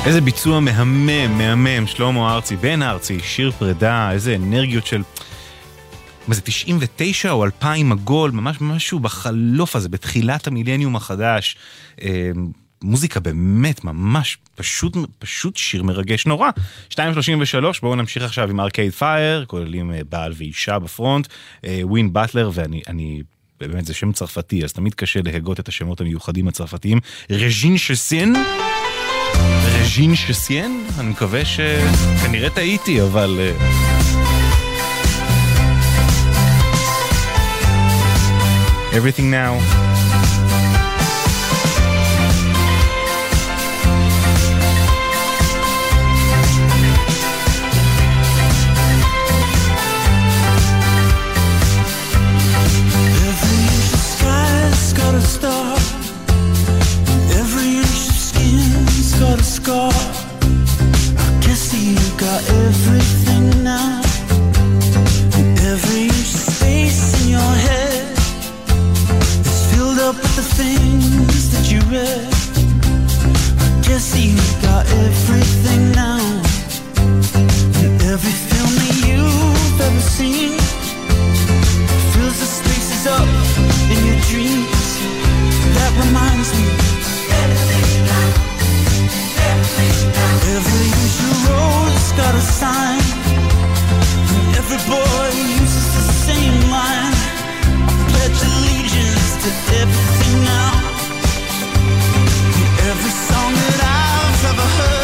איזה ביצוע מהמם, מהמם, שלמה ארצי, בן ארצי, שיר פרידה, איזה אנרגיות של... מה זה, 99 או 2000 עגול, ממש משהו בחלוף הזה, בתחילת המילניום החדש. אה, מוזיקה באמת ממש פשוט, פשוט שיר מרגש נורא. 2.33, בואו נמשיך עכשיו עם ארקייד פייר, כוללים אה, בעל ואישה בפרונט, אה, ווין באטלר, ואני, אני, באמת זה שם צרפתי, אז תמיד קשה להגות את השמות המיוחדים הצרפתיים. רג'ין שסין. רג'ין שסיין? אני מקווה שכנראה טעיתי, אבל... אה, Everything now. I can see got everything now. And every inch of space in your head is filled up with the things that you read. I see you got everything now. And every film that you've ever seen fills the spaces up in your dreams. That reminds me. got a sign. Every boy uses the same line. Pledge allegiance to everything now. Every song that I've ever heard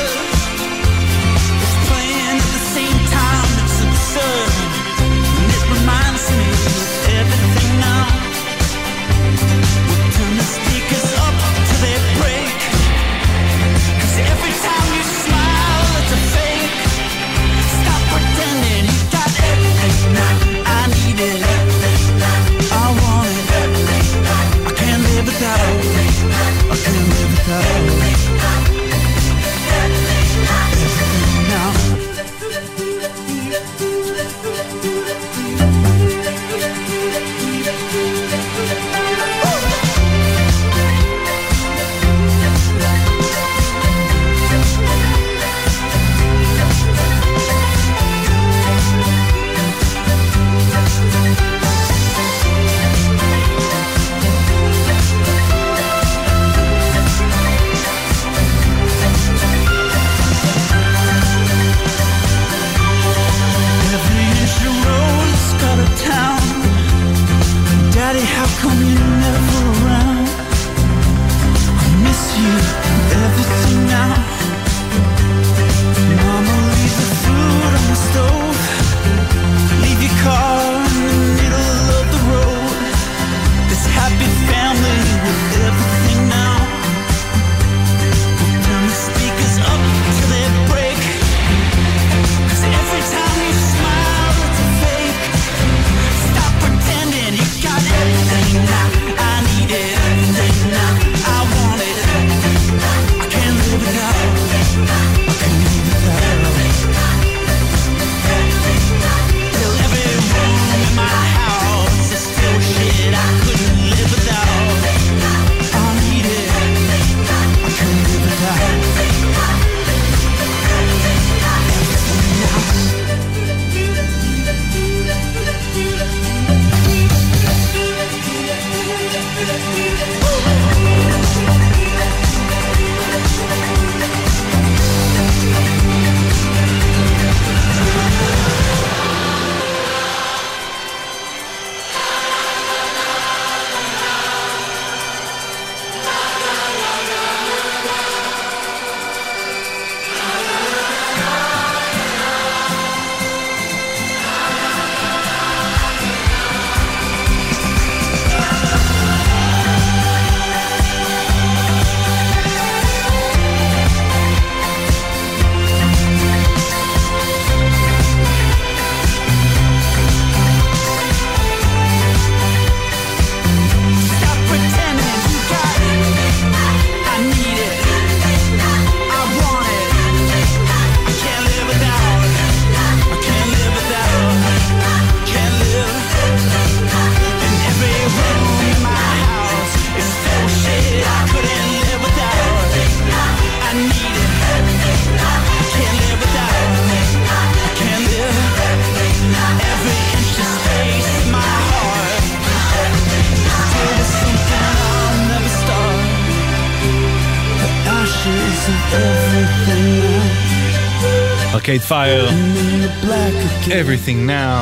Fire. Everything Now.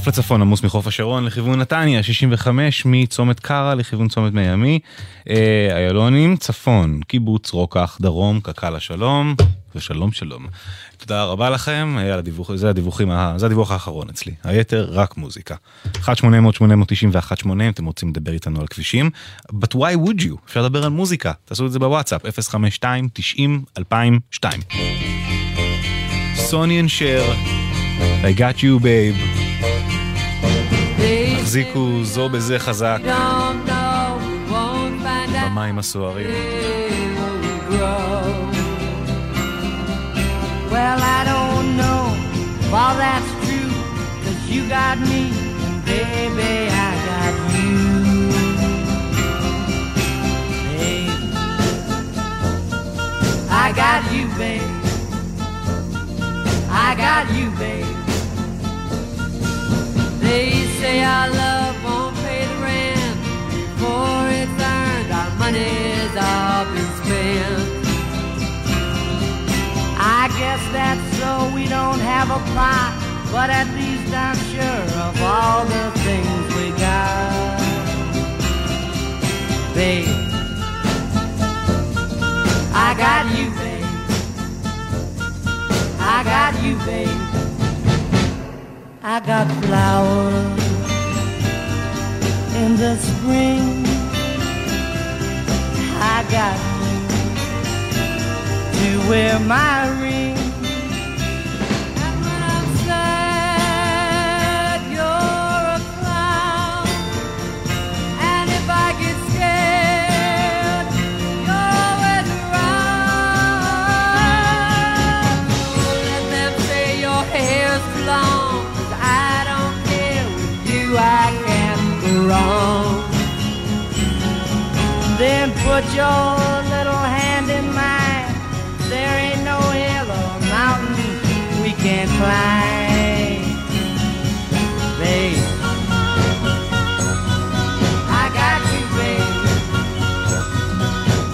מהחוף לצפון עמוס מחוף השרון לכיוון נתניה, 65 מצומת קרא לכיוון צומת מימי, אה, איילונים, צפון, קיבוץ רוקח, דרום, קק"ל השלום, ושלום שלום. תודה רבה לכם, אה, הדיווח, זה, הדיווחים, זה הדיווח האחרון אצלי, היתר רק מוזיקה. 1-800-891-8 אתם רוצים לדבר איתנו על כבישים, but why would you? אפשר לדבר על מוזיקה, תעשו את זה בוואטסאפ, 052-90-2002. סוני אנד שר, I got you babe. החזיקו זו בזה חזק במים הסוערים. Well, I don't know if all that's true, cause you got me, and baby, I got you. Babe, I got you, babe. I got you, babe. way our love won't pay the rent before it's earned. Our money's all been spent. I guess that's so we don't have a plot, but at least I'm sure of all the things we got. Babe, I got you, babe. I got you, babe. I got flowers the spring. I got to wear my ring. Your little hand in mine. There ain't no hill or mountain we can't climb. Babe, I got you, babe.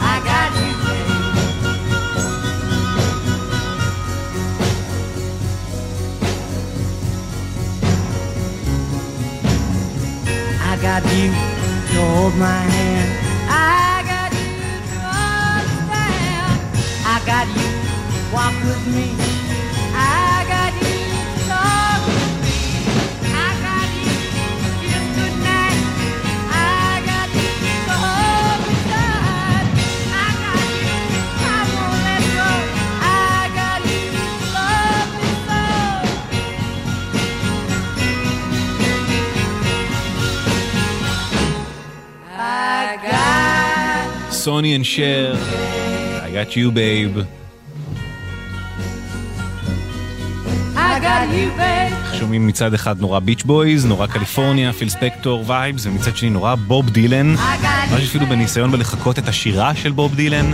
I got you, babe. I got you to hold my hand. got you. Walk with me. I got you. Talk with me. I got you. Kiss goodnight. I got you. I got you. I won't let go. I got you. Love me so. I got. Sonny and Cher. Got you babe. שומעים מצד אחד נורא Beach Boys, נורא קליפורניה, פיל ספקטור vibes, ומצד שני נורא בוב דילן. ממש אפילו בניסיון בלחקות את השירה של בוב דילן.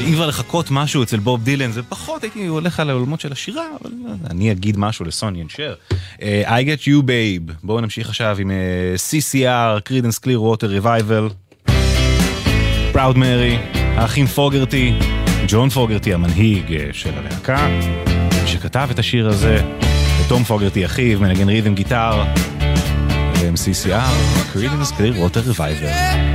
אם כבר לחקות משהו אצל בוב דילן, זה פחות הייתי הולך על העולמות של השירה, אבל לא אני אגיד משהו ל Sonny and Cher. Uh, I got you babe. בואו נמשיך עכשיו עם uh, CCR, Credence Clearwater Revival. פראוד מרי, האחים פוגרטי, ג'ון פוגרטי המנהיג אה, של הלהקה, שכתב את השיר הזה, ותום פוגרטי אחיו, מנגן ריתם גיטר, והם CCR, Credence Clearwater Revival.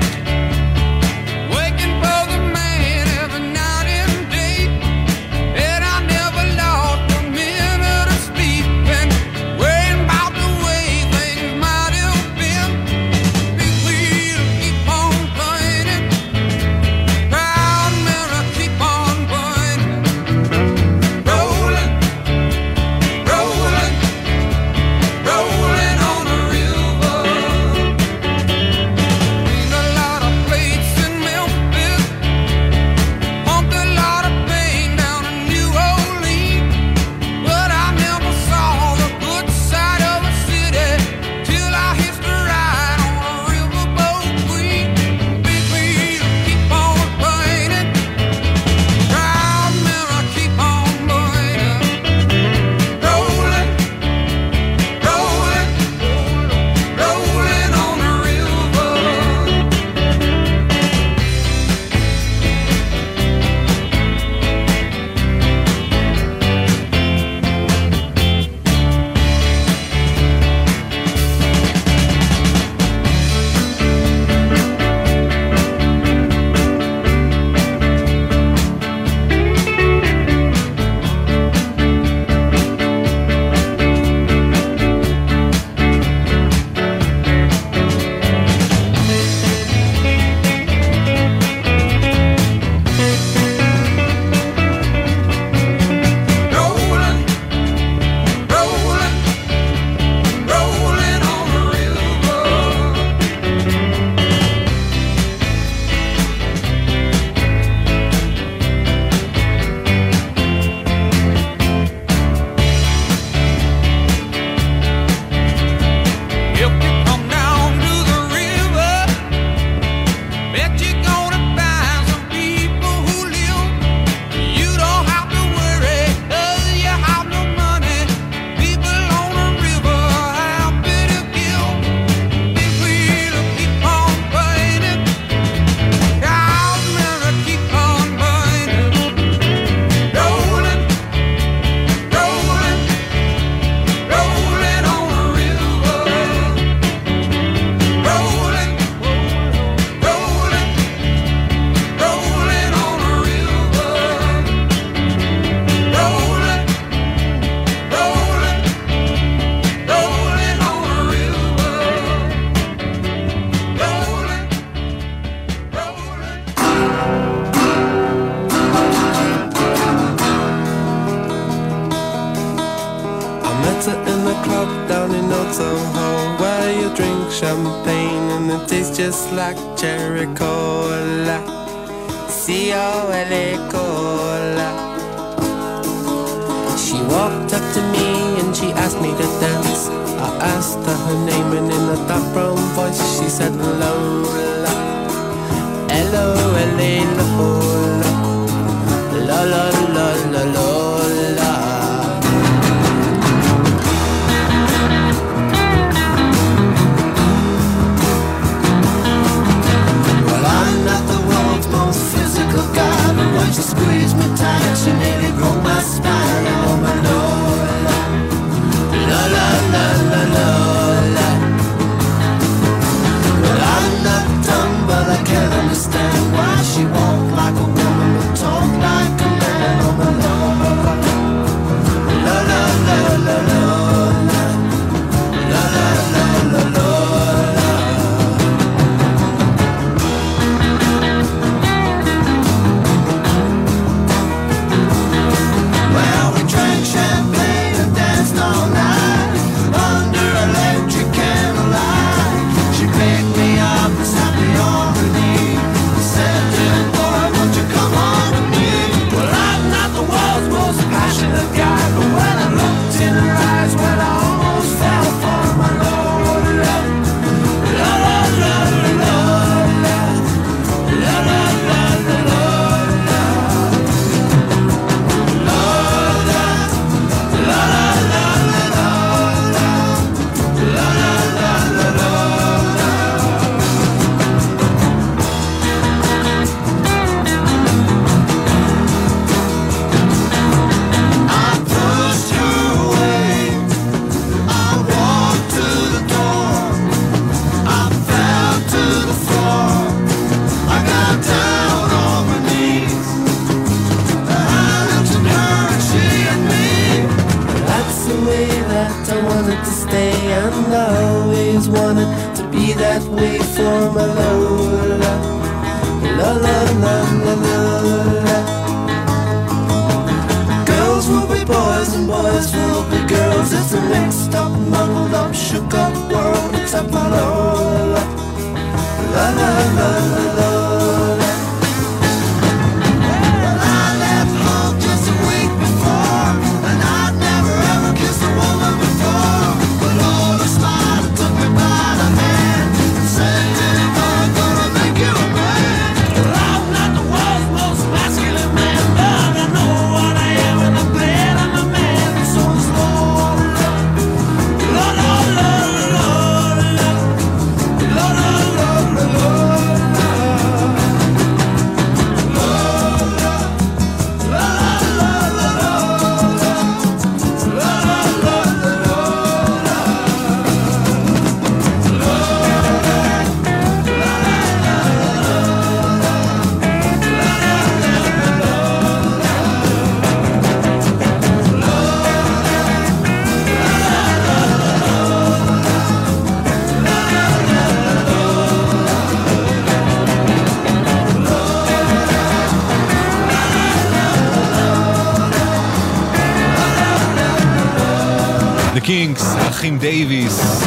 האחים דייוויס.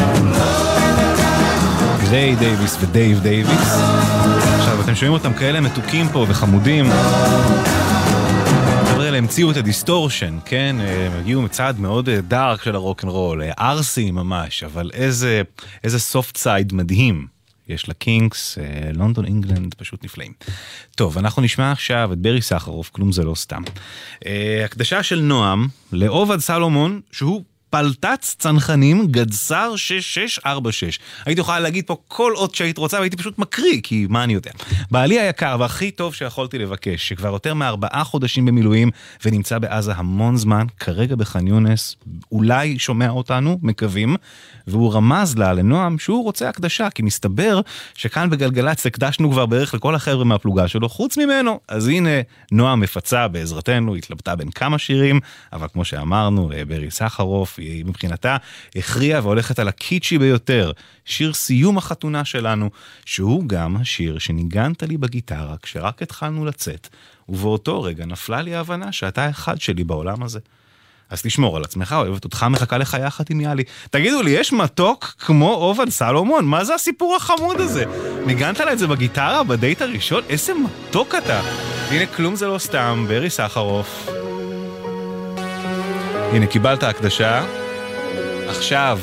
ריי דייוויס ודייב דייוויס. עכשיו, אתם שומעים אותם כאלה מתוקים פה וחמודים. החבר'ה האלה המציאו את ה distortion, כן? הם הגיעו מצד מאוד אה, dark של הרוקנרול, אה, ארסי ממש, אבל איזה, איזה soft side מדהים. יש לקינגס, אה, London, England, פשוט נפלאים. טוב, אנחנו נשמע עכשיו את ברי סחרוף, כלום זה לא סתם. אה, הקדשה של נועם לעובד סלומון, שהוא פלטץ צנחנים גדסר 6646. היית יכולה להגיד פה כל אות שהיית רוצה והייתי פשוט מקריא, כי מה אני יודע. בעלי היקר והכי טוב שיכולתי לבקש, שכבר יותר מארבעה חודשים במילואים ונמצא בעזה המון זמן, כרגע בח'אן יונס, אולי שומע אותנו, מקווים, והוא רמז לה, לנועם, שהוא רוצה הקדשה, כי מסתבר שכאן בגלגלצ הקדשנו כבר בערך לכל החבר'ה מהפלוגה שלו, חוץ ממנו. אז הנה, נועם מפצה בעזרתנו, התלבטה בין כמה שירים, אבל כמו שאמרנו, אה, ברי סחרוף, היא מבחינתה הכריעה והולכת על הקיצ'י ביותר, שיר סיום החתונה שלנו, שהוא גם השיר שניגנת לי בגיטרה כשרק התחלנו לצאת, ובאותו רגע נפלה לי ההבנה שאתה האחד שלי בעולם הזה. אז תשמור על עצמך, אוהבת אותך, מחכה לך יחד עם יאלי. תגידו לי, יש מתוק כמו עובד סלומון? מה זה הסיפור החמוד הזה? ניגנת לה את זה בגיטרה בדייט הראשון? איזה מתוק אתה. הנה, כלום זה לא סתם, ברי סחרוף. הנה, קיבלת הקדשה. עכשיו,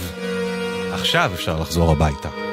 עכשיו אפשר לחזור הביתה.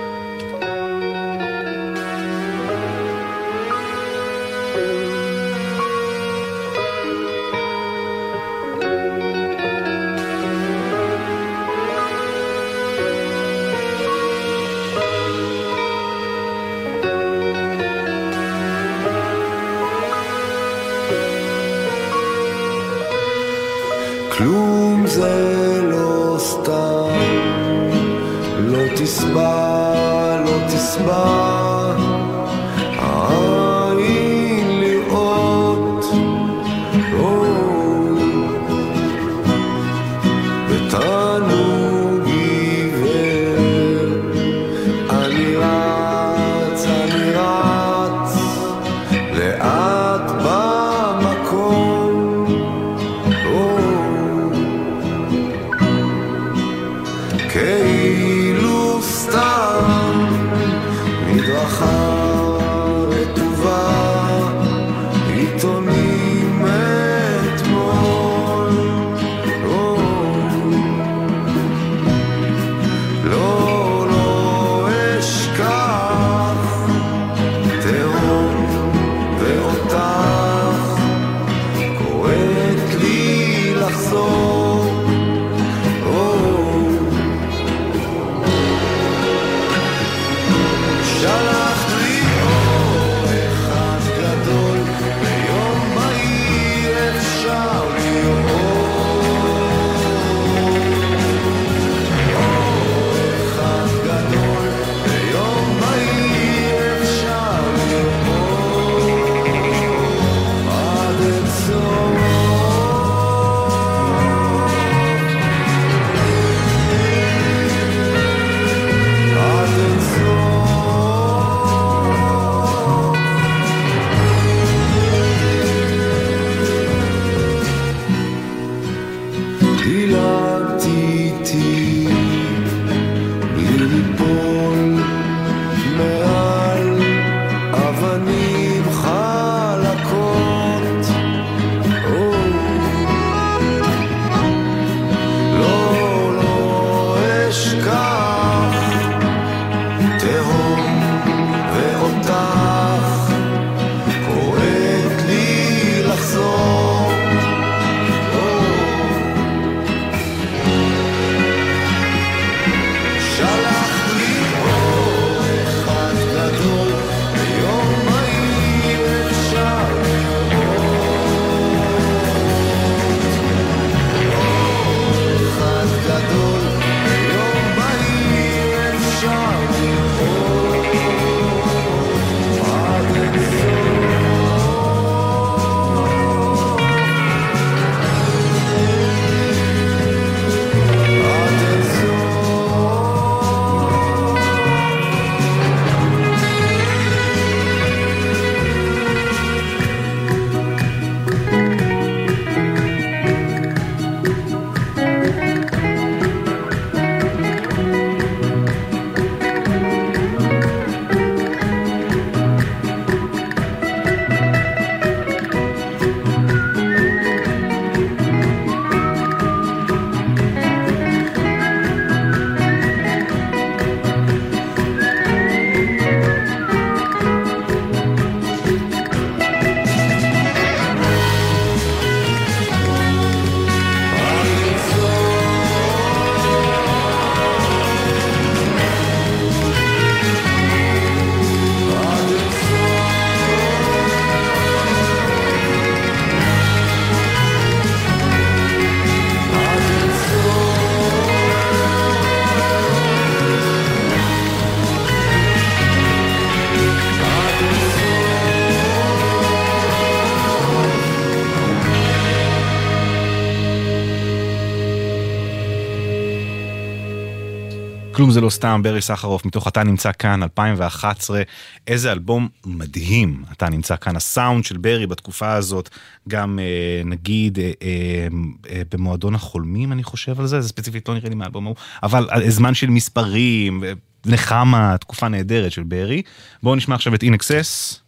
כלום זה לא סתם, ברי סחרוף, מתוך אתה נמצא כאן, 2011. איזה אלבום מדהים אתה נמצא כאן. הסאונד של ברי בתקופה הזאת, גם אה, נגיד אה, אה, אה, במועדון החולמים, אני חושב על זה, זה ספציפית לא נראה לי מהאלבום ההוא, אבל אה, זמן של מספרים, נחמה, תקופה נהדרת של ברי. בואו נשמע עכשיו את In Excess.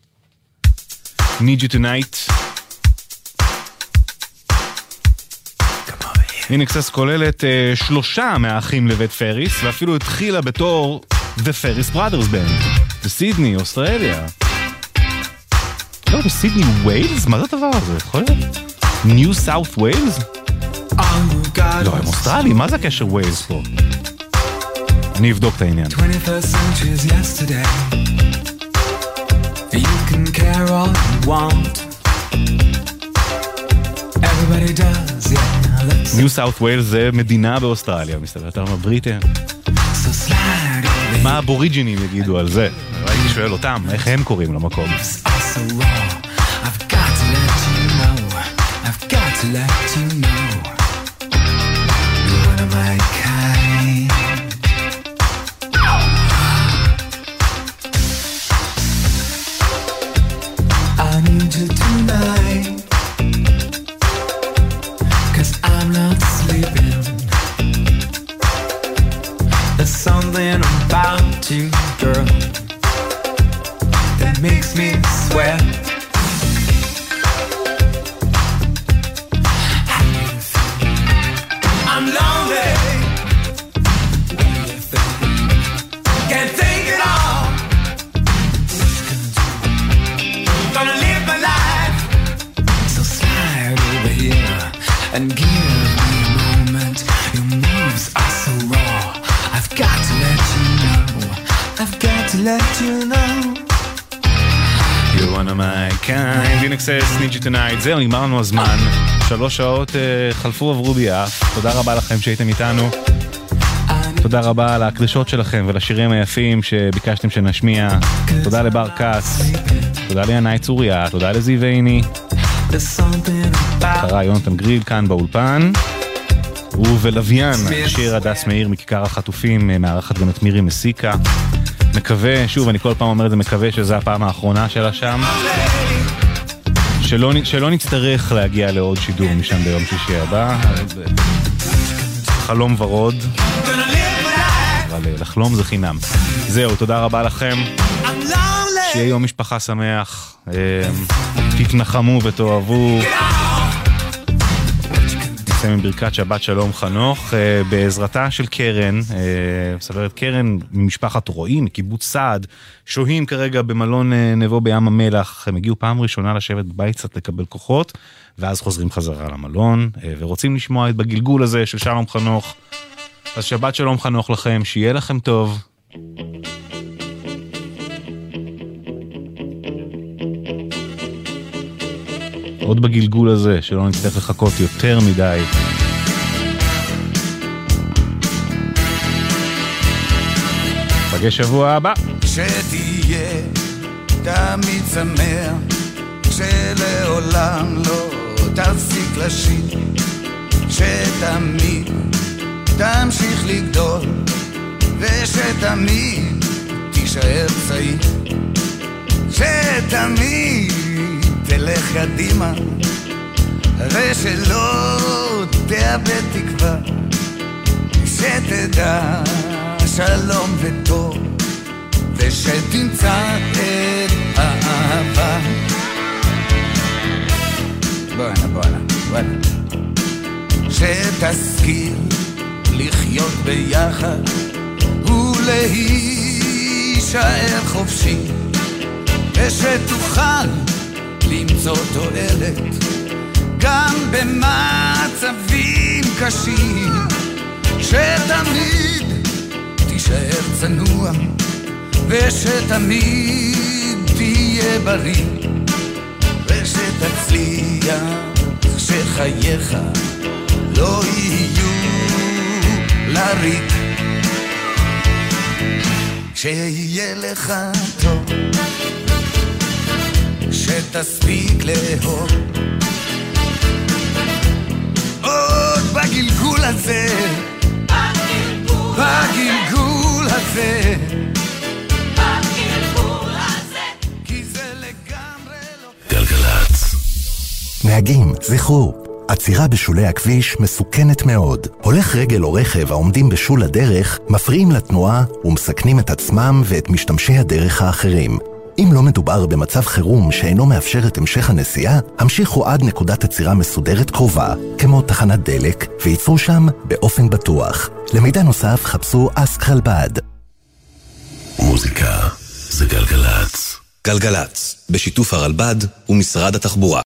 Need you tonight. INXS כוללת אה, שלושה מהאחים לבית פריס, ואפילו התחילה בתור The Farriss Brothers Band, בסידני, אוסטרליה. לא, בסידני ווילס? מה זה הדבר הזה? יכול להיות? New South Wales? לא, הם אוסטרלים, מה זה הקשר ווילס פה? אני אבדוק את העניין. 21st century is yesterday. You can care all you want. Everybody does, yeah. ניו סאוף ווילס זה מדינה באוסטרליה, מסתבר, אתה אומר over מה האבוריג'ינים יגידו על זה? הייתי שואל אותם, איך הם קוראים למקום? I've got to let you know. You tonight. זהו, נגמר לנו הזמן. שלוש שעות אה, חלפו עברו ביעף. תודה רבה לכם שהייתם איתנו. תודה רבה על ההקדשות שלכם ולשירים היפים שביקשתם שנשמיע. תודה לבר כץ. תודה לינאי צוריה. תודה לזיו עיני. אחריי יונתן גריל כאן באולפן. ובלוויין, שיר הדס מאיר מכיכר החטופים, אה, מארחת גם את מירי מסיקה. מקווה, שוב, אני כל פעם אומר את זה, מקווה שזו הפעם האחרונה שלה שם. שלא, שלא נצטרך להגיע לעוד שידור משם ביום שישי הבא. אה, חלום ורוד. אבל אה, לחלום זה חינם. זהו, תודה רבה לכם. שיהיה יום משפחה שמח. אה, תתנחמו ותאהבו. נסיים עם ברכת שבת שלום חנוך, אה, בעזרתה של קרן, אה, מספרת קרן ממשפחת רועי, מקיבוץ סעד, שוהים כרגע במלון אה, נבו בים המלח, הם הגיעו פעם ראשונה לשבת בבית קצת לקבל כוחות, ואז חוזרים חזרה למלון, ורוצים לשמוע את בגלגול הזה של שלום חנוך. אז שבת שלום חנוך לכם, שיהיה לכם טוב. עוד בגלגול הזה, שלא נצטרך לחכות יותר מדי. נפגש שבוע הבא. שתהיה תמיד שמח, שלעולם לא תפסיק לשיר, שתמיד תמשיך לגדול, ושתמיד תישאר צעיר, שתמיד תלך קדימה, ושלא תאבד תקווה, שתדע שלום וטוב, ושתמצא את האהבה. בואנה, בואנה, בואנה. שתשכיל לחיות ביחד ולהישאר חופשי, ושתוכל למצוא תועלת גם במצבים קשים, שתמיד תישאר צנוע, ושתמיד תהיה בריא, ושתצליח שחייך לא יהיו לריק. שיהיה לך טוב, שתספיק לאהוב עוד בגלגול הזה, בגלגול הזה. גלגלצ. נהגים, זכרו, עצירה בשולי הכביש מסוכנת מאוד. הולך רגל או רכב העומדים בשול הדרך מפריעים לתנועה ומסכנים את עצמם ואת משתמשי הדרך האחרים. אם לא מדובר במצב חירום שאינו מאפשר את המשך הנסיעה, המשיכו עד נקודת עצירה מסודרת קרובה, כמו תחנת דלק, וייצרו שם באופן בטוח. למידע נוסף חפשו אסק חלבד. מוזיקה זה גלגלצ. גלגלצ, בשיתוף הרלב"ד ומשרד התחבורה.